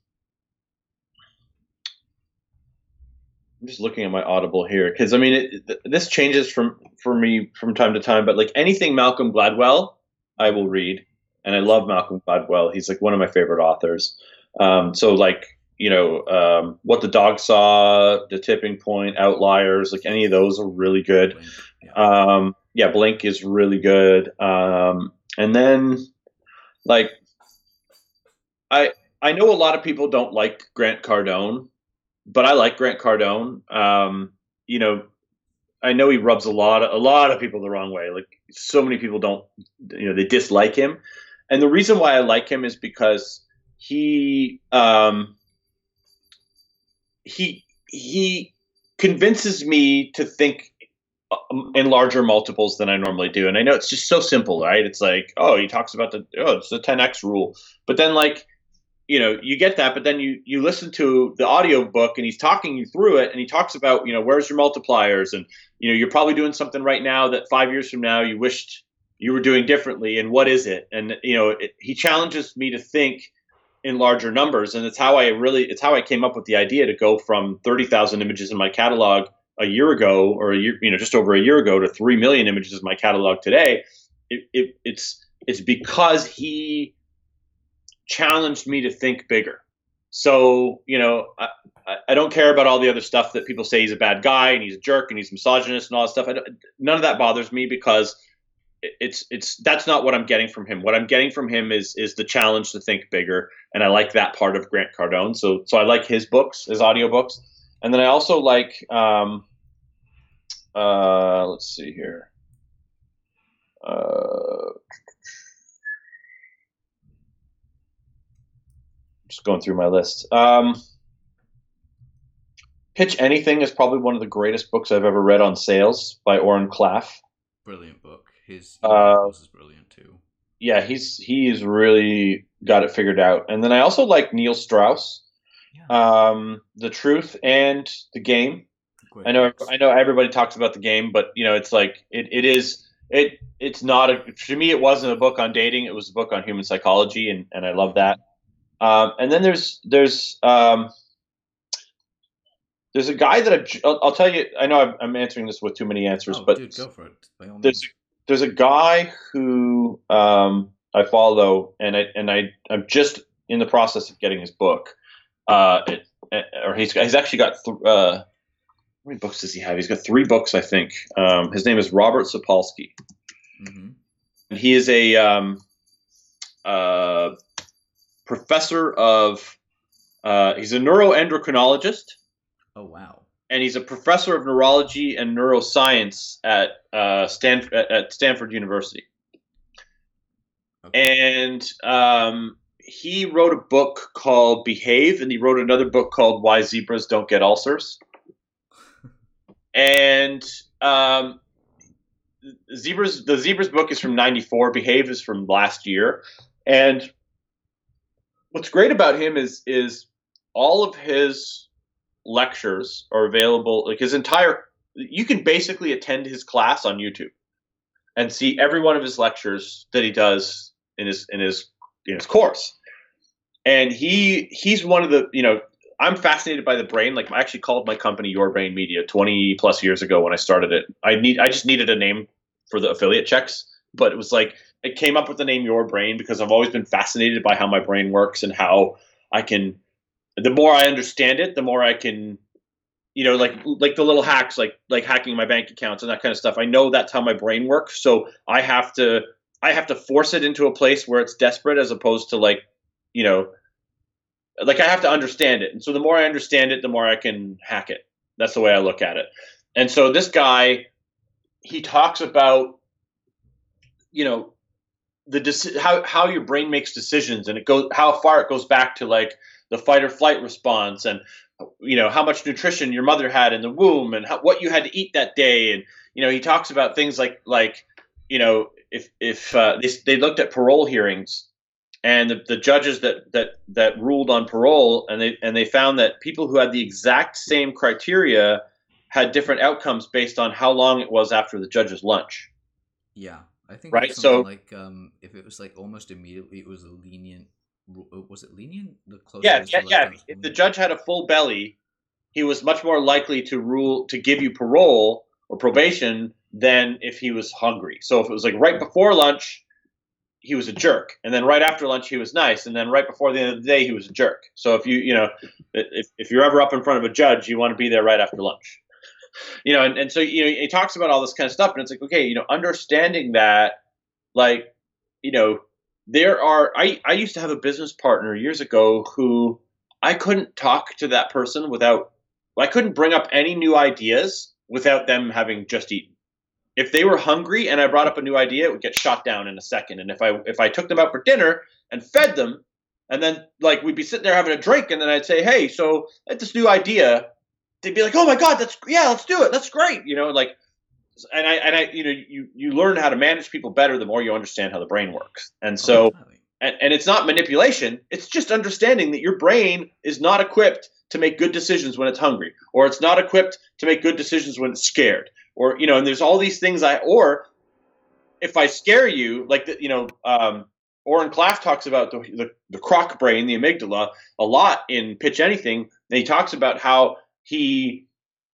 I'm just looking at my Audible here because I mean, it, th- this changes from for me from time to time. But like anything Malcolm Gladwell, I will read, and I love Malcolm Gladwell. He's like one of my favorite authors. Um, so like you know, um, what the dog saw, the tipping point, outliers, like any of those are really good. Blink. Yeah. Um, yeah, Blink is really good. Um, and then, like, I I know a lot of people don't like Grant Cardone, but I like Grant Cardone. Um, you know, I know he rubs a lot of, a lot of people the wrong way. Like, so many people don't, you know, they dislike him, and the reason why I like him is because he um, he he convinces me to think um, in larger multiples than I normally do. And I know it's just so simple, right? It's like, oh, he talks about the oh, it's the 10x rule. But then like, you know, you get that, but then you you listen to the audio book and he's talking you through it and he talks about, you know, where's your multipliers and you know, you're probably doing something right now that 5 years from now you wished you were doing differently and what is it? And you know, it, he challenges me to think in larger numbers. And it's how I really it's how I came up with the idea to go from 30,000 images in my catalog a year ago or a year you know just over a year ago to 3 million images in my catalog today. It, it, it's it's because he challenged me to think bigger. So you know I, I- don't care about all the other stuff that people say he's a bad guy and he's a jerk and he's misogynist and all that stuff. None of that bothers me because it's it's that's not what I'm getting from him what I'm getting from him is is the challenge to think bigger and I like that part of Grant Cardone so so I like his books his audiobooks and then I also like, um, uh, let's see here. Uh, just going through my list. Um, Pitch Anything is probably one of the greatest books I've ever read on sales by Oren Klaff. brilliant book. His Uh, is brilliant too. Yeah, he's he's really got it figured out. And then I also like Neil Strauss, Yeah, um, The Truth and The Game. great I know. I know everybody talks about the game, but you know it's like it, it is it it's not a to me it wasn't a book on dating. It was a book on human psychology, and, and I love that. Um, and then there's there's um, there's a guy that I've, I'll, I'll tell you. I know I'm, I'm answering this with too many answers, Oh, but dude, go for it. By all there's means. There's a guy who um, I follow, and I and I I'm just in the process of getting his book. Uh, it, or he's he's actually got th- uh, how many books does he have? He's got three books, I think. Um, his name is Robert Sapolsky, hmm and he is a um, uh, professor of. Uh, he's a neuroendocrinologist Oh wow. And he's a professor of neurology and neuroscience at uh, Stanford at Stanford University. Okay. And um, he wrote a book called Behave, and he wrote another book called Why Zebras Don't Get Ulcers. And um, zebras, the zebras book is from '94. Behave is from last year. And what's great about him is is all of his lectures are available. Like his entire, you can basically attend his class on YouTube and see every one of his lectures that he does in his in his in his course. And he he's one of the you know I'm fascinated by the brain. Like I actually called my company Your Brain Media 20 plus years ago when I started it. I need I just needed a name for the affiliate checks, but it was like it came up with the name Your Brain because I've always been fascinated by how my brain works and how I can the more I understand it, the more I can you know like like the little hacks like like hacking my bank accounts and that kind of stuff. I know that's how my brain works, so I have to I have to force it into a place where it's desperate as opposed to like you know like I have to understand it. And so the more I understand it, the more I can hack it. That's the way I look at it. And so this guy he talks about you know the deci- how how your brain makes decisions and it goes how far it goes back to like the fight or flight response and you know how much nutrition your mother had in the womb and how, what you had to eat that day. And you know he talks about things like like you know if if uh, they, they looked at parole hearings and the, the judges that that that ruled on parole and they and they found that people who had the exact same criteria had different outcomes based on how long it was after the judge's lunch. Yeah, I think Right, so- like um, if it was like almost immediately, it was a lenient. Uh, Was it lenient? The yeah yeah yeah. if the judge had a full belly he was much more likely to rule to give you parole or probation than if he was hungry. So if it was like right before lunch he was a jerk and then right after lunch he was nice and then right before the end of the day he was a jerk. So if you you know if, if you're ever up in front of a judge you want to be there right after lunch. You know and, and so you know he talks about all this kind of stuff and it's like okay you know understanding that like you know there are i i used to have a business partner years ago who i couldn't talk to that person without i couldn't bring up any new ideas without them having just eaten. If they were hungry and i brought up a new idea it would get shot down in a second. And if i if i took them out for dinner and fed them and then like we'd be sitting there having a drink and then i'd say hey so I had this new idea. They'd be like oh my god that's yeah let's do it. That's great. You know like and i and i you know you you learn how to manage people better the more you understand how the brain works and Oh, so entirely. and, and it's not manipulation it's just understanding that your brain is not equipped to make good decisions when it's hungry or it's not equipped to make good decisions when it's scared or you know and there's all these things i or if i scare you like the, you know um Oren Klaff talks about the, the the croc brain, the amygdala, a lot in Pitch Anything. And he talks about how he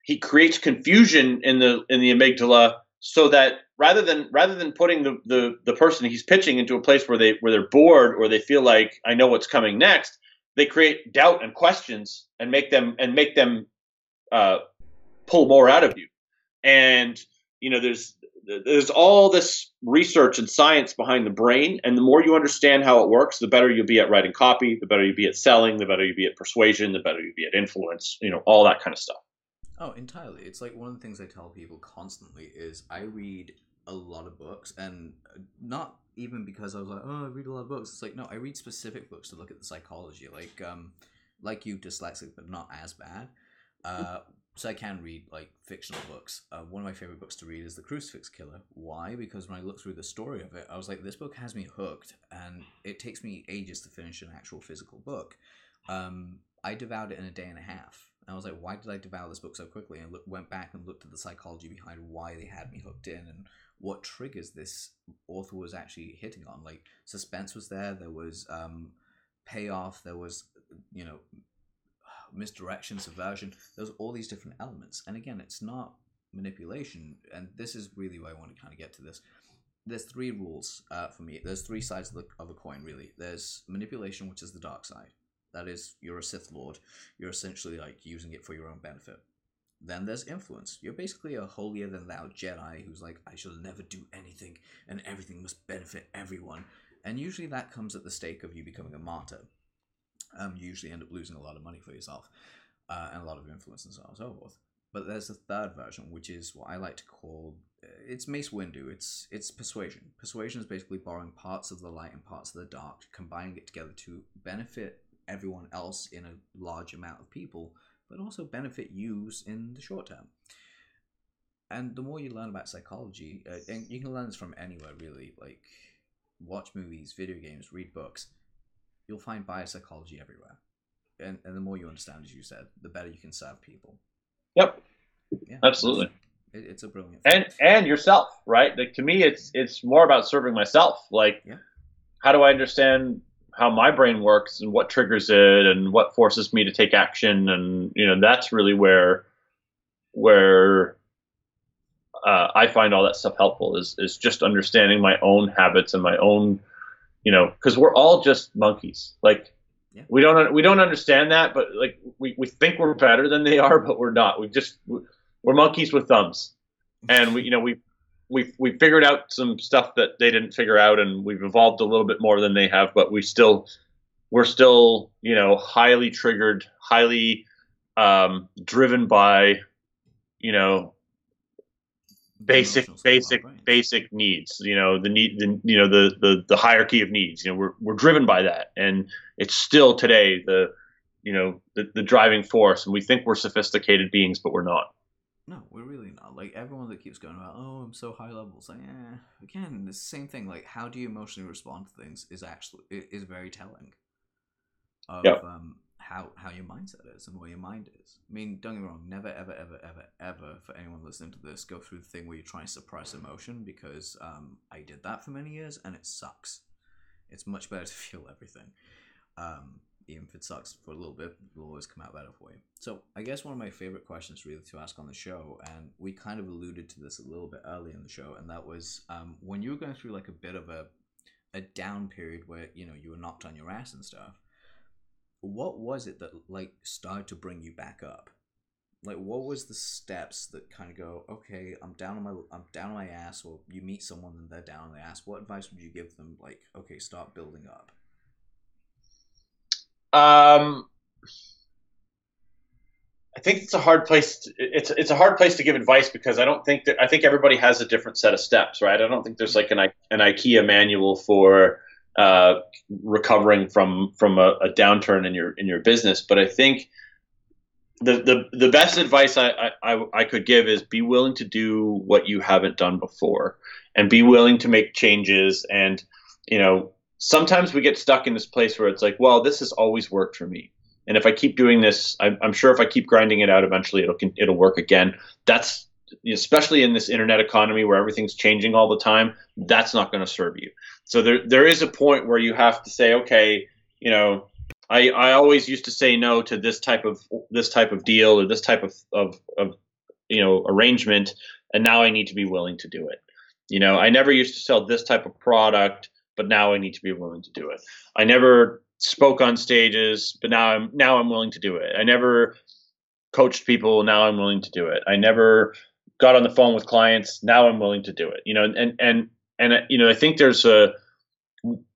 he creates confusion in the in the amygdala so that rather than rather than putting the, the, the person he's pitching into a place where they where they're bored or they feel like I know what's coming next, they create doubt and questions and make them and make them uh, pull more out of you. And you know, there's there's all this research and science behind the brain, and the more you understand how it works, the better you'll be at writing copy, the better you'll be at selling, the better you'll be at persuasion, the better you'll be at influence. You know, all that kind of stuff. Oh, entirely. It's like one of the things I tell people constantly is I read a lot of books, and uh, not even because I was like, oh, I read a lot of books. It's like no, I read specific books to look at the psychology. Like, um, like you, dyslexic, but not as bad. Uh, so I can read like fictional books. Uh, one of my favorite books to read is The Crucifix Killer. Why? Because when I looked through the story of it, I was like, this book has me hooked, and it takes me ages to finish an actual physical book. Um, I devoured it in a day and a half. I was like, why did I devour this book so quickly? And look, went back and looked at the psychology behind why they had me hooked in and what triggers this author was actually hitting on. Like suspense was there, there was um, payoff, there was you know misdirection, subversion. There's all these different elements, and again, it's not manipulation. And this is really why I want to kind of get to this. There's three rules uh, for me. There's three sides of, the, of a coin, really. There's manipulation, which is the dark side. That is, you're a Sith Lord. You're essentially like using it for your own benefit. Then there's influence. You're basically a holier than thou Jedi who's like, I shall never do anything, and everything must benefit everyone. And usually that comes at the stake of you becoming a martyr um, you usually end up losing a lot of money for yourself uh, and a lot of influence and so on and so forth. But there's a third version, which is what I like to call uh, it's Mace Windu. It's it's persuasion. Persuasion is basically borrowing parts of the light and parts of the dark, combining it together to benefit everyone else in a large amount of people, but also benefit you in the short term. And the more you learn about psychology, uh, and you can learn this from anywhere really, like watch movies, video games, read books you'll find biopsychology everywhere. And, and the more you understand, as you said, the better you can serve people. Yep. Yeah, Absolutely. It's, it, it's a brilliant. Thing. And and yourself, right? Like to me, it's it's more about serving myself. Like, yeah. how do I understand how my brain works and what triggers it and what forces me to take action? And you know, that's really where where uh, I find all that stuff helpful is is just understanding my own habits and my own you know, because we're all just monkeys. Like yeah. we don't we don't understand that, but like we, we think we're better than they are, but we're not. We just we're monkeys with thumbs, and we you know we we we figured out some stuff that they didn't figure out, and we've evolved a little bit more than they have, but we still we're still you know highly triggered, highly um, driven by you know basic basic basic needs you know the need the, you know the, the the hierarchy of needs. You know we're, we're driven by that and it's still today the you know the, the driving force and we think we're sophisticated beings but we're not no we're really not like everyone that keeps going about oh i'm so high level it's like eh. again the same thing like how do you emotionally respond to things is actually is very telling of yep. um how how your mindset is and where your mind is. I mean, don't get me wrong, never ever ever ever ever for anyone listening to this go through the thing where you try and suppress emotion because um, I did that for many years and it sucks. It's much better to feel everything. Um, even if it sucks for a little bit, it'll always come out better for you. So I guess one of my favorite questions really to ask on the show, and we kind of alluded to this a little bit early in the show, and that was um, when you were going through like a bit of a a down period where you know you were knocked on your ass and stuff what was it that like started to bring you back up? Like what was the steps that kind of go, okay, I'm down on my I'm down on my ass, or you meet someone and they're down on their ass. What advice would you give them? Like, okay, start building up. Um, I think it's a hard place. To, it's it's a hard place to give advice because I don't think that I think everybody has a different set of steps, right? I don't think there's like an an IKEA manual for uh, recovering from from a, a, downturn in your in your business. But I think the the, the best advice I, I, I could give is be willing to do what you haven't done before, and be willing to make changes. And you know, sometimes we get stuck in this place where it's like, well, this has always worked for me. And if I keep doing this, I'm, I'm sure if I keep grinding it out, eventually it'll it'll work again. That's especially in this internet economy where everything's changing all the time. That's not going to serve you. So there there is a point where you have to say, okay, you know, I, I always used to say no to this type of this type of deal or this type of, of, of you know arrangement, and now I need to be willing to do it. You know, I never used to sell this type of product, but now I need to be willing to do it. I never spoke on stages, but now I'm now I'm willing to do it. I never coached people, now I'm willing to do it. I never got on the phone with clients, now I'm willing to do it. You know, and and and you know, I think there's a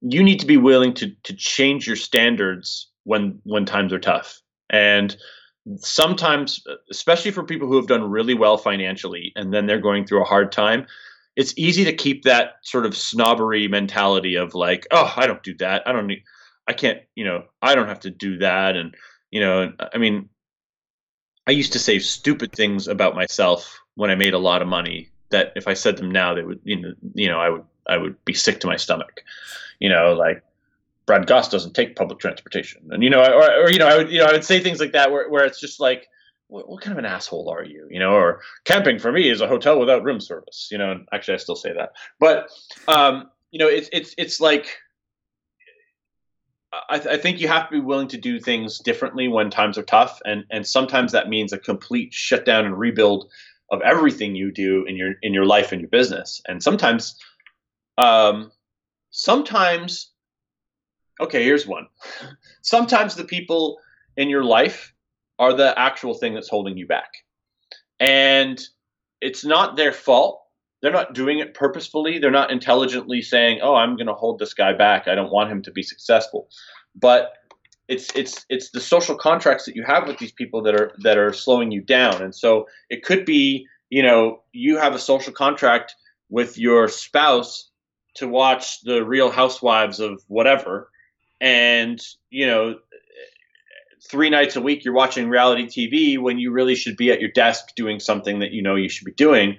you need to be willing to to change your standards when when times are tough. And sometimes, especially for people who have done really well financially and then they're going through a hard time, it's easy to keep that sort of snobbery mentality of like, oh, I don't do that. I don't need, I can't, you know, I don't have to do that. And, you know, I mean, I used to say stupid things about myself when I made a lot of money that if I said them now, they would, you know, you know, I would, I would be sick to my stomach. You know, like Brad Gosse doesn't take public transportation, and you know, or, or you know, I would, you know, I would say things like that where, where it's just like, what, what, kind of an asshole are you? You know, or camping for me is a hotel without room service. You know, and actually, I still say that, but um, you know, it's it's it's like I, th- I, think you have to be willing to do things differently when times are tough, and and sometimes that means a complete shutdown and rebuild of everything you do in your in your life and your business. And sometimes, um, sometimes, okay, here's one. sometimes the people in your life are the actual thing that's holding you back, and it's not their fault they're not doing it purposefully. They're not intelligently saying, "Oh, I'm going to hold this guy back. I don't want him to be successful." But it's it's it's the social contracts that you have with these people that are that are slowing you down. And so it could be, you know, you have a social contract with your spouse to watch the Real Housewives of whatever, and you know, three nights a week you're watching reality TV when you really should be at your desk doing something that you know you should be doing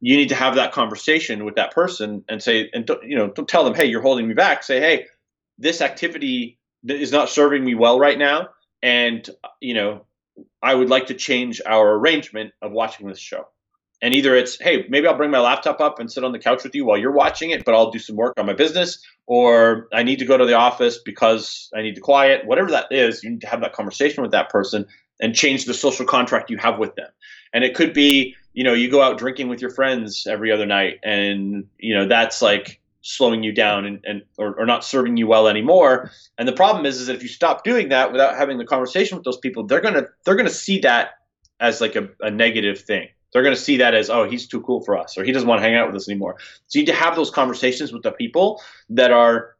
you need to have that conversation with that person and say and you know don't tell them hey you're holding me back. Say hey this activity is not serving me well right now and you know i would like to change our arrangement of watching this show and either it's hey maybe i'll bring my laptop up and sit on the couch with you while you're watching it but i'll do some work on my business or i need to go to the office because i need to quiet whatever that is you need to have that conversation with that person and change the social contract you have with them. And it could be you know you go out drinking with your friends every other night and you know that's like slowing you down and, and or, or not serving you well anymore. And the problem is is that if you stop doing that without having the conversation with those people they're gonna they're gonna see that as like a, a negative thing they're going to see that as oh he's too cool for us or he doesn't want to hang out with us anymore. So you need to have those conversations with the people that are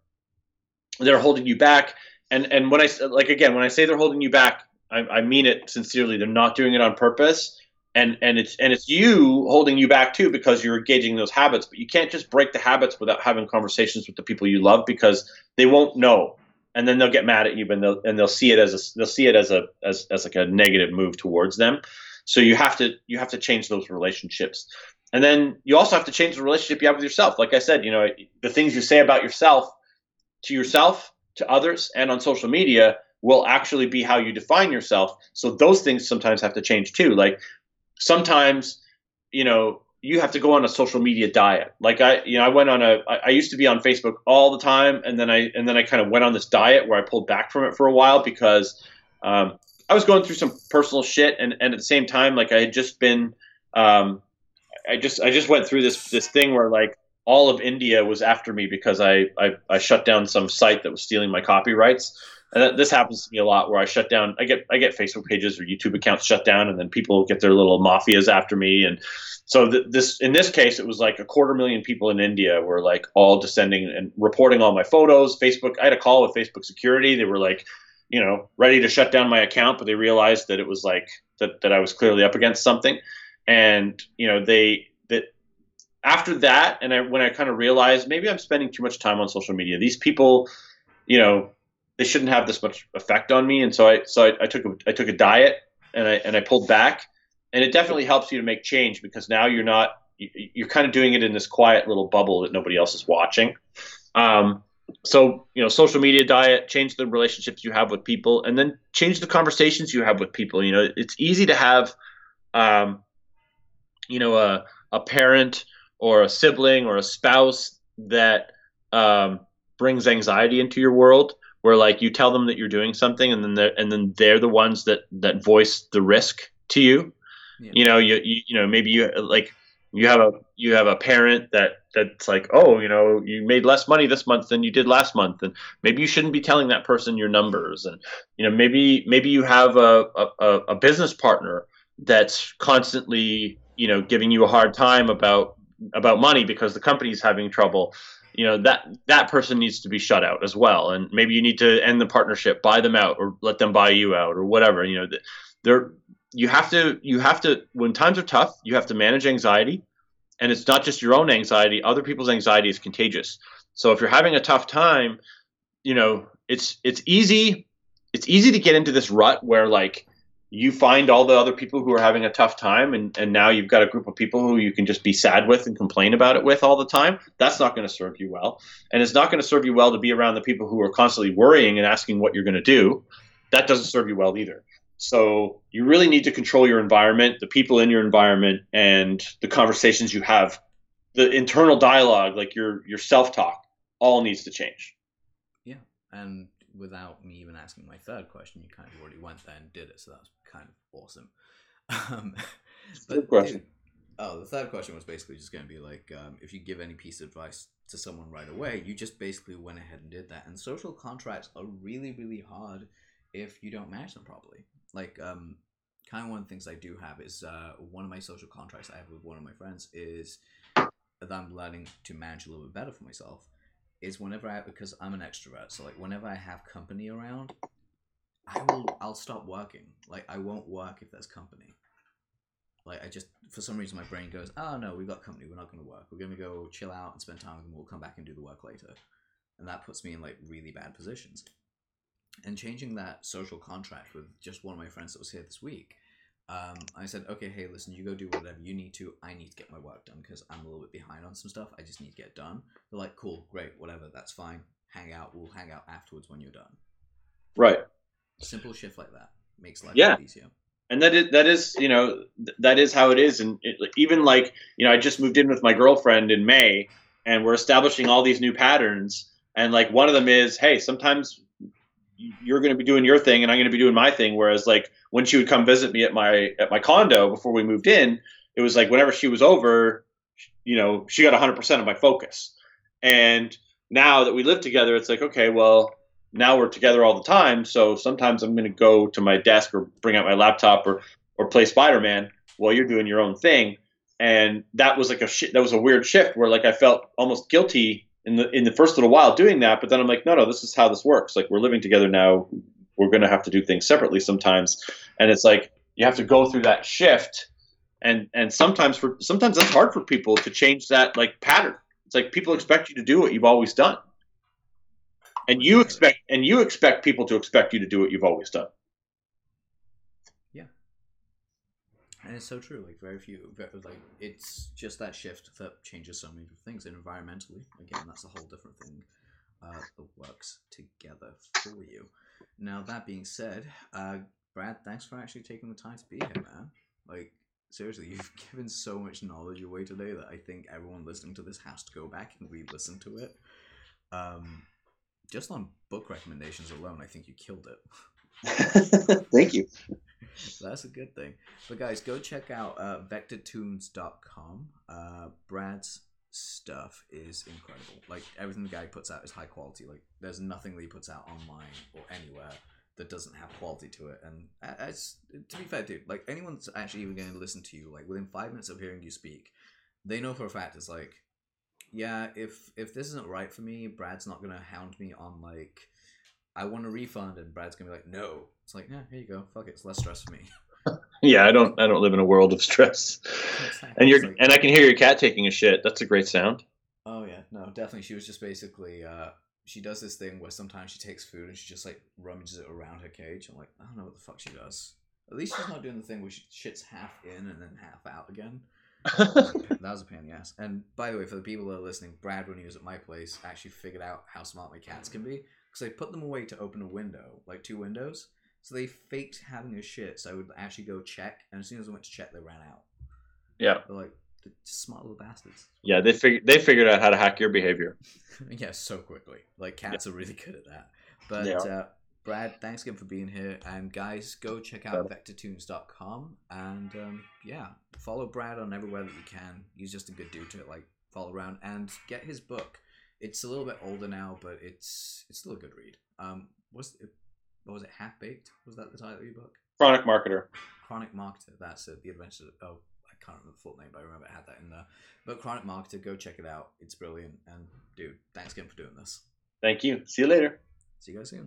that are holding you back. And and when i like again when i say they're holding you back I, I mean it sincerely. They're not doing it on purpose. And and it's and it's you holding you back too because you're engaging those habits. But you can't just break the habits without having conversations with the people you love because they won't know. And then they'll get mad at you and they'll and they'll see it as a they'll see it as a as, as like a negative move towards them so you have to you have to change those relationships. And then you also have to change the relationship you have with yourself. Like i said you know the things you say about yourself to yourself to others and on social media will actually be how you define yourself. So those things sometimes have to change too. Like sometimes, you know, you have to go on a social media diet. Like I, you know, I went on a, I used to be on Facebook all the time, and then I, and then I kind of went on this diet where I pulled back from it for a while because um, I was going through some personal shit, and, and at the same time, like I had just been, um, I just, I just went through this, this thing where like all of India was after me because I, I, I shut down some site that was stealing my copyrights and this happens to me a lot where I shut down. I get I get Facebook pages or YouTube accounts shut down, and then people get their little mafias after me. And so th- this in this case, it was like a quarter million people in India were like all descending and reporting all my photos. Facebook. I had a call with Facebook security. They were like, you know, ready to shut down my account, but they realized that it was like that that I was clearly up against something, and you know they that after that, and I, when I kind of realized maybe I'm spending too much time on social media. These people, you know they shouldn't have this much effect on me. And so I so I, I took a I took a diet and I and I pulled back, and it definitely helps you to make change because now you're not you're kind of doing it in this quiet little bubble that nobody else is watching. Um, so you know, social media diet, change the relationships you have with people, and then change the conversations you have with people. You know, it's easy to have, um, you know, a a parent or a sibling or a spouse that um, brings anxiety into your world where like you tell them that you're doing something and then they're and then they're the ones that that voice the risk to you yeah. you know you, you you know maybe you like you have a you have a parent that that's like oh you know you made less money this month than you did last month and maybe you shouldn't be telling that person your numbers. And you know maybe maybe you have a a, a business partner that's constantly you know giving you a hard time about about money because the company's having trouble. You know that that person needs to be shut out as well. And maybe you need to end the partnership buy them out or let them buy you out or whatever. You know they're you have to you have to when times are tough you have to manage anxiety. And it's not just your own anxiety other people's anxiety is contagious. So if you're having a tough time you know it's it's easy it's easy to get into this rut where like you find all the other people who are having a tough time and, and now you've got a group of people who you can just be sad with and complain about it with all the time. That's not going to serve you well. And it's not going to serve you well to be around the people who are constantly worrying and asking what you're going to do. That doesn't serve you well either so you really need to control your environment the people in your environment and the conversations you have the internal dialogue like your your self-talk all needs to change yeah and without me even asking my third question you kind of already went there and did it so that's kind of awesome. Um, but, question. Dude, oh, the third question was basically just going to be like, um, if you give any piece of advice to someone right away, you just basically went ahead and did that. And social contracts are really, really hard if you don't manage them properly. Like, um, kind of one of the things I do have is uh, one of my social contracts I have with one of my friends is that I'm learning to manage a little bit better for myself. Is whenever I because I'm an extrovert, so like whenever I have company around, I will I'll stop working. Like I won't work if there's company. Like I just for some reason my brain goes, oh no, we've got company, we're not gonna work. We're gonna go chill out and spend time with them, we'll come back and do the work later. And that puts me in like really bad positions. And changing that social contract with just one of my friends that was here this week, um, I said, okay, hey, listen, you go do whatever you need to. I need to get my work done because I'm a little bit behind on some stuff. I just need to get done. They're like, cool, great, whatever, that's fine. Hang out. We'll hang out afterwards when you're done. Right. Simple shift like that makes life yeah. easier. And that is that is you know that is how it is, and it, even like you know I just moved in with my girlfriend in May, and we're establishing all these new patterns, and like one of them is hey sometimes you're going to be doing your thing and I'm going to be doing my thing. Whereas like when she would come visit me at my at my condo before we moved in, it was like whenever she was over, you know, she got 100% of my focus. And now that we live together, it's like okay, well, now we're together all the time. So sometimes I'm going to go to my desk or bring out my laptop or or play Spider Man while you're doing your own thing. And that was like a sh- that was a weird shift where like I felt almost guilty in the in the first little while doing that. But then I'm like, no, no, this is how this works. Like we're living together now. We're going to have to do things separately sometimes. And it's like you have to go through that shift. And and sometimes for sometimes that's hard for people to change that like pattern. It's like people expect you to do what you've always done and you expect and you expect people to expect you to do what you've always done yeah and it's so true like very few like it's just that shift that changes so many things and environmentally again that's a whole different thing uh, that works together for you now that being said uh, brad thanks for actually taking the time to be here man like seriously you've given so much knowledge away today that i think everyone listening to this has to go back and re-listen to it um, just on book recommendations alone, I think you killed it. Thank you. That's a good thing. But guys, go check out uh, vectortoons.com. Uh, Brad's stuff is incredible. Like everything the guy puts out is high quality. Like there's nothing that he puts out online or anywhere that doesn't have quality to it. And as to be fair, dude, like anyone's actually even going to listen to you, like within five minutes of hearing you speak, they know for a fact it's like yeah, if if this isn't right for me, Brad's not gonna hound me on like, I want a refund, and Brad's gonna be like, no. It's like, yeah, here you go. Fuck it, it's less stress for me. yeah, I don't I don't live in a world of stress. Exactly. And you're like, and I can hear your cat taking a shit. That's a great sound. Oh yeah, no, definitely. She was just basically uh, she does this thing where sometimes she takes food and she just like rummages it around her cage. I'm like, I don't know what the fuck she does. At least she's not doing the thing where she shits half in and then half out again that was a pain in the ass. And by the way, for the people that are listening, Brad, when he was at my place, actually figured out how smart my cats can be because I put them away to open a window, like two windows. So they faked having a shit, so I would actually go check, and as soon as I went to check, they ran out. Yeah, they're like they're smart little bastards. Yeah, they figured they figured out how to hack your behavior. yeah, so quickly. Like cats yeah. are really good at that. But yeah. uh, Brad, thanks again for being here. And guys, go check out vectortoons.com and um, yeah, follow Brad on everywhere that you can. He's just a good dude to like follow around and get his book. It's a little bit older now, but it's it's still a good read. Um, was it, what was it? Half baked? Was that the title of your book? Chronic Marketer. Chronic Marketer. That's it. The Adventures. Of, oh, I can't remember the full name, but I remember it had that in there. But Chronic Marketer, go check it out. It's brilliant. And dude, thanks again for doing this. Thank you. See you later. See you guys soon.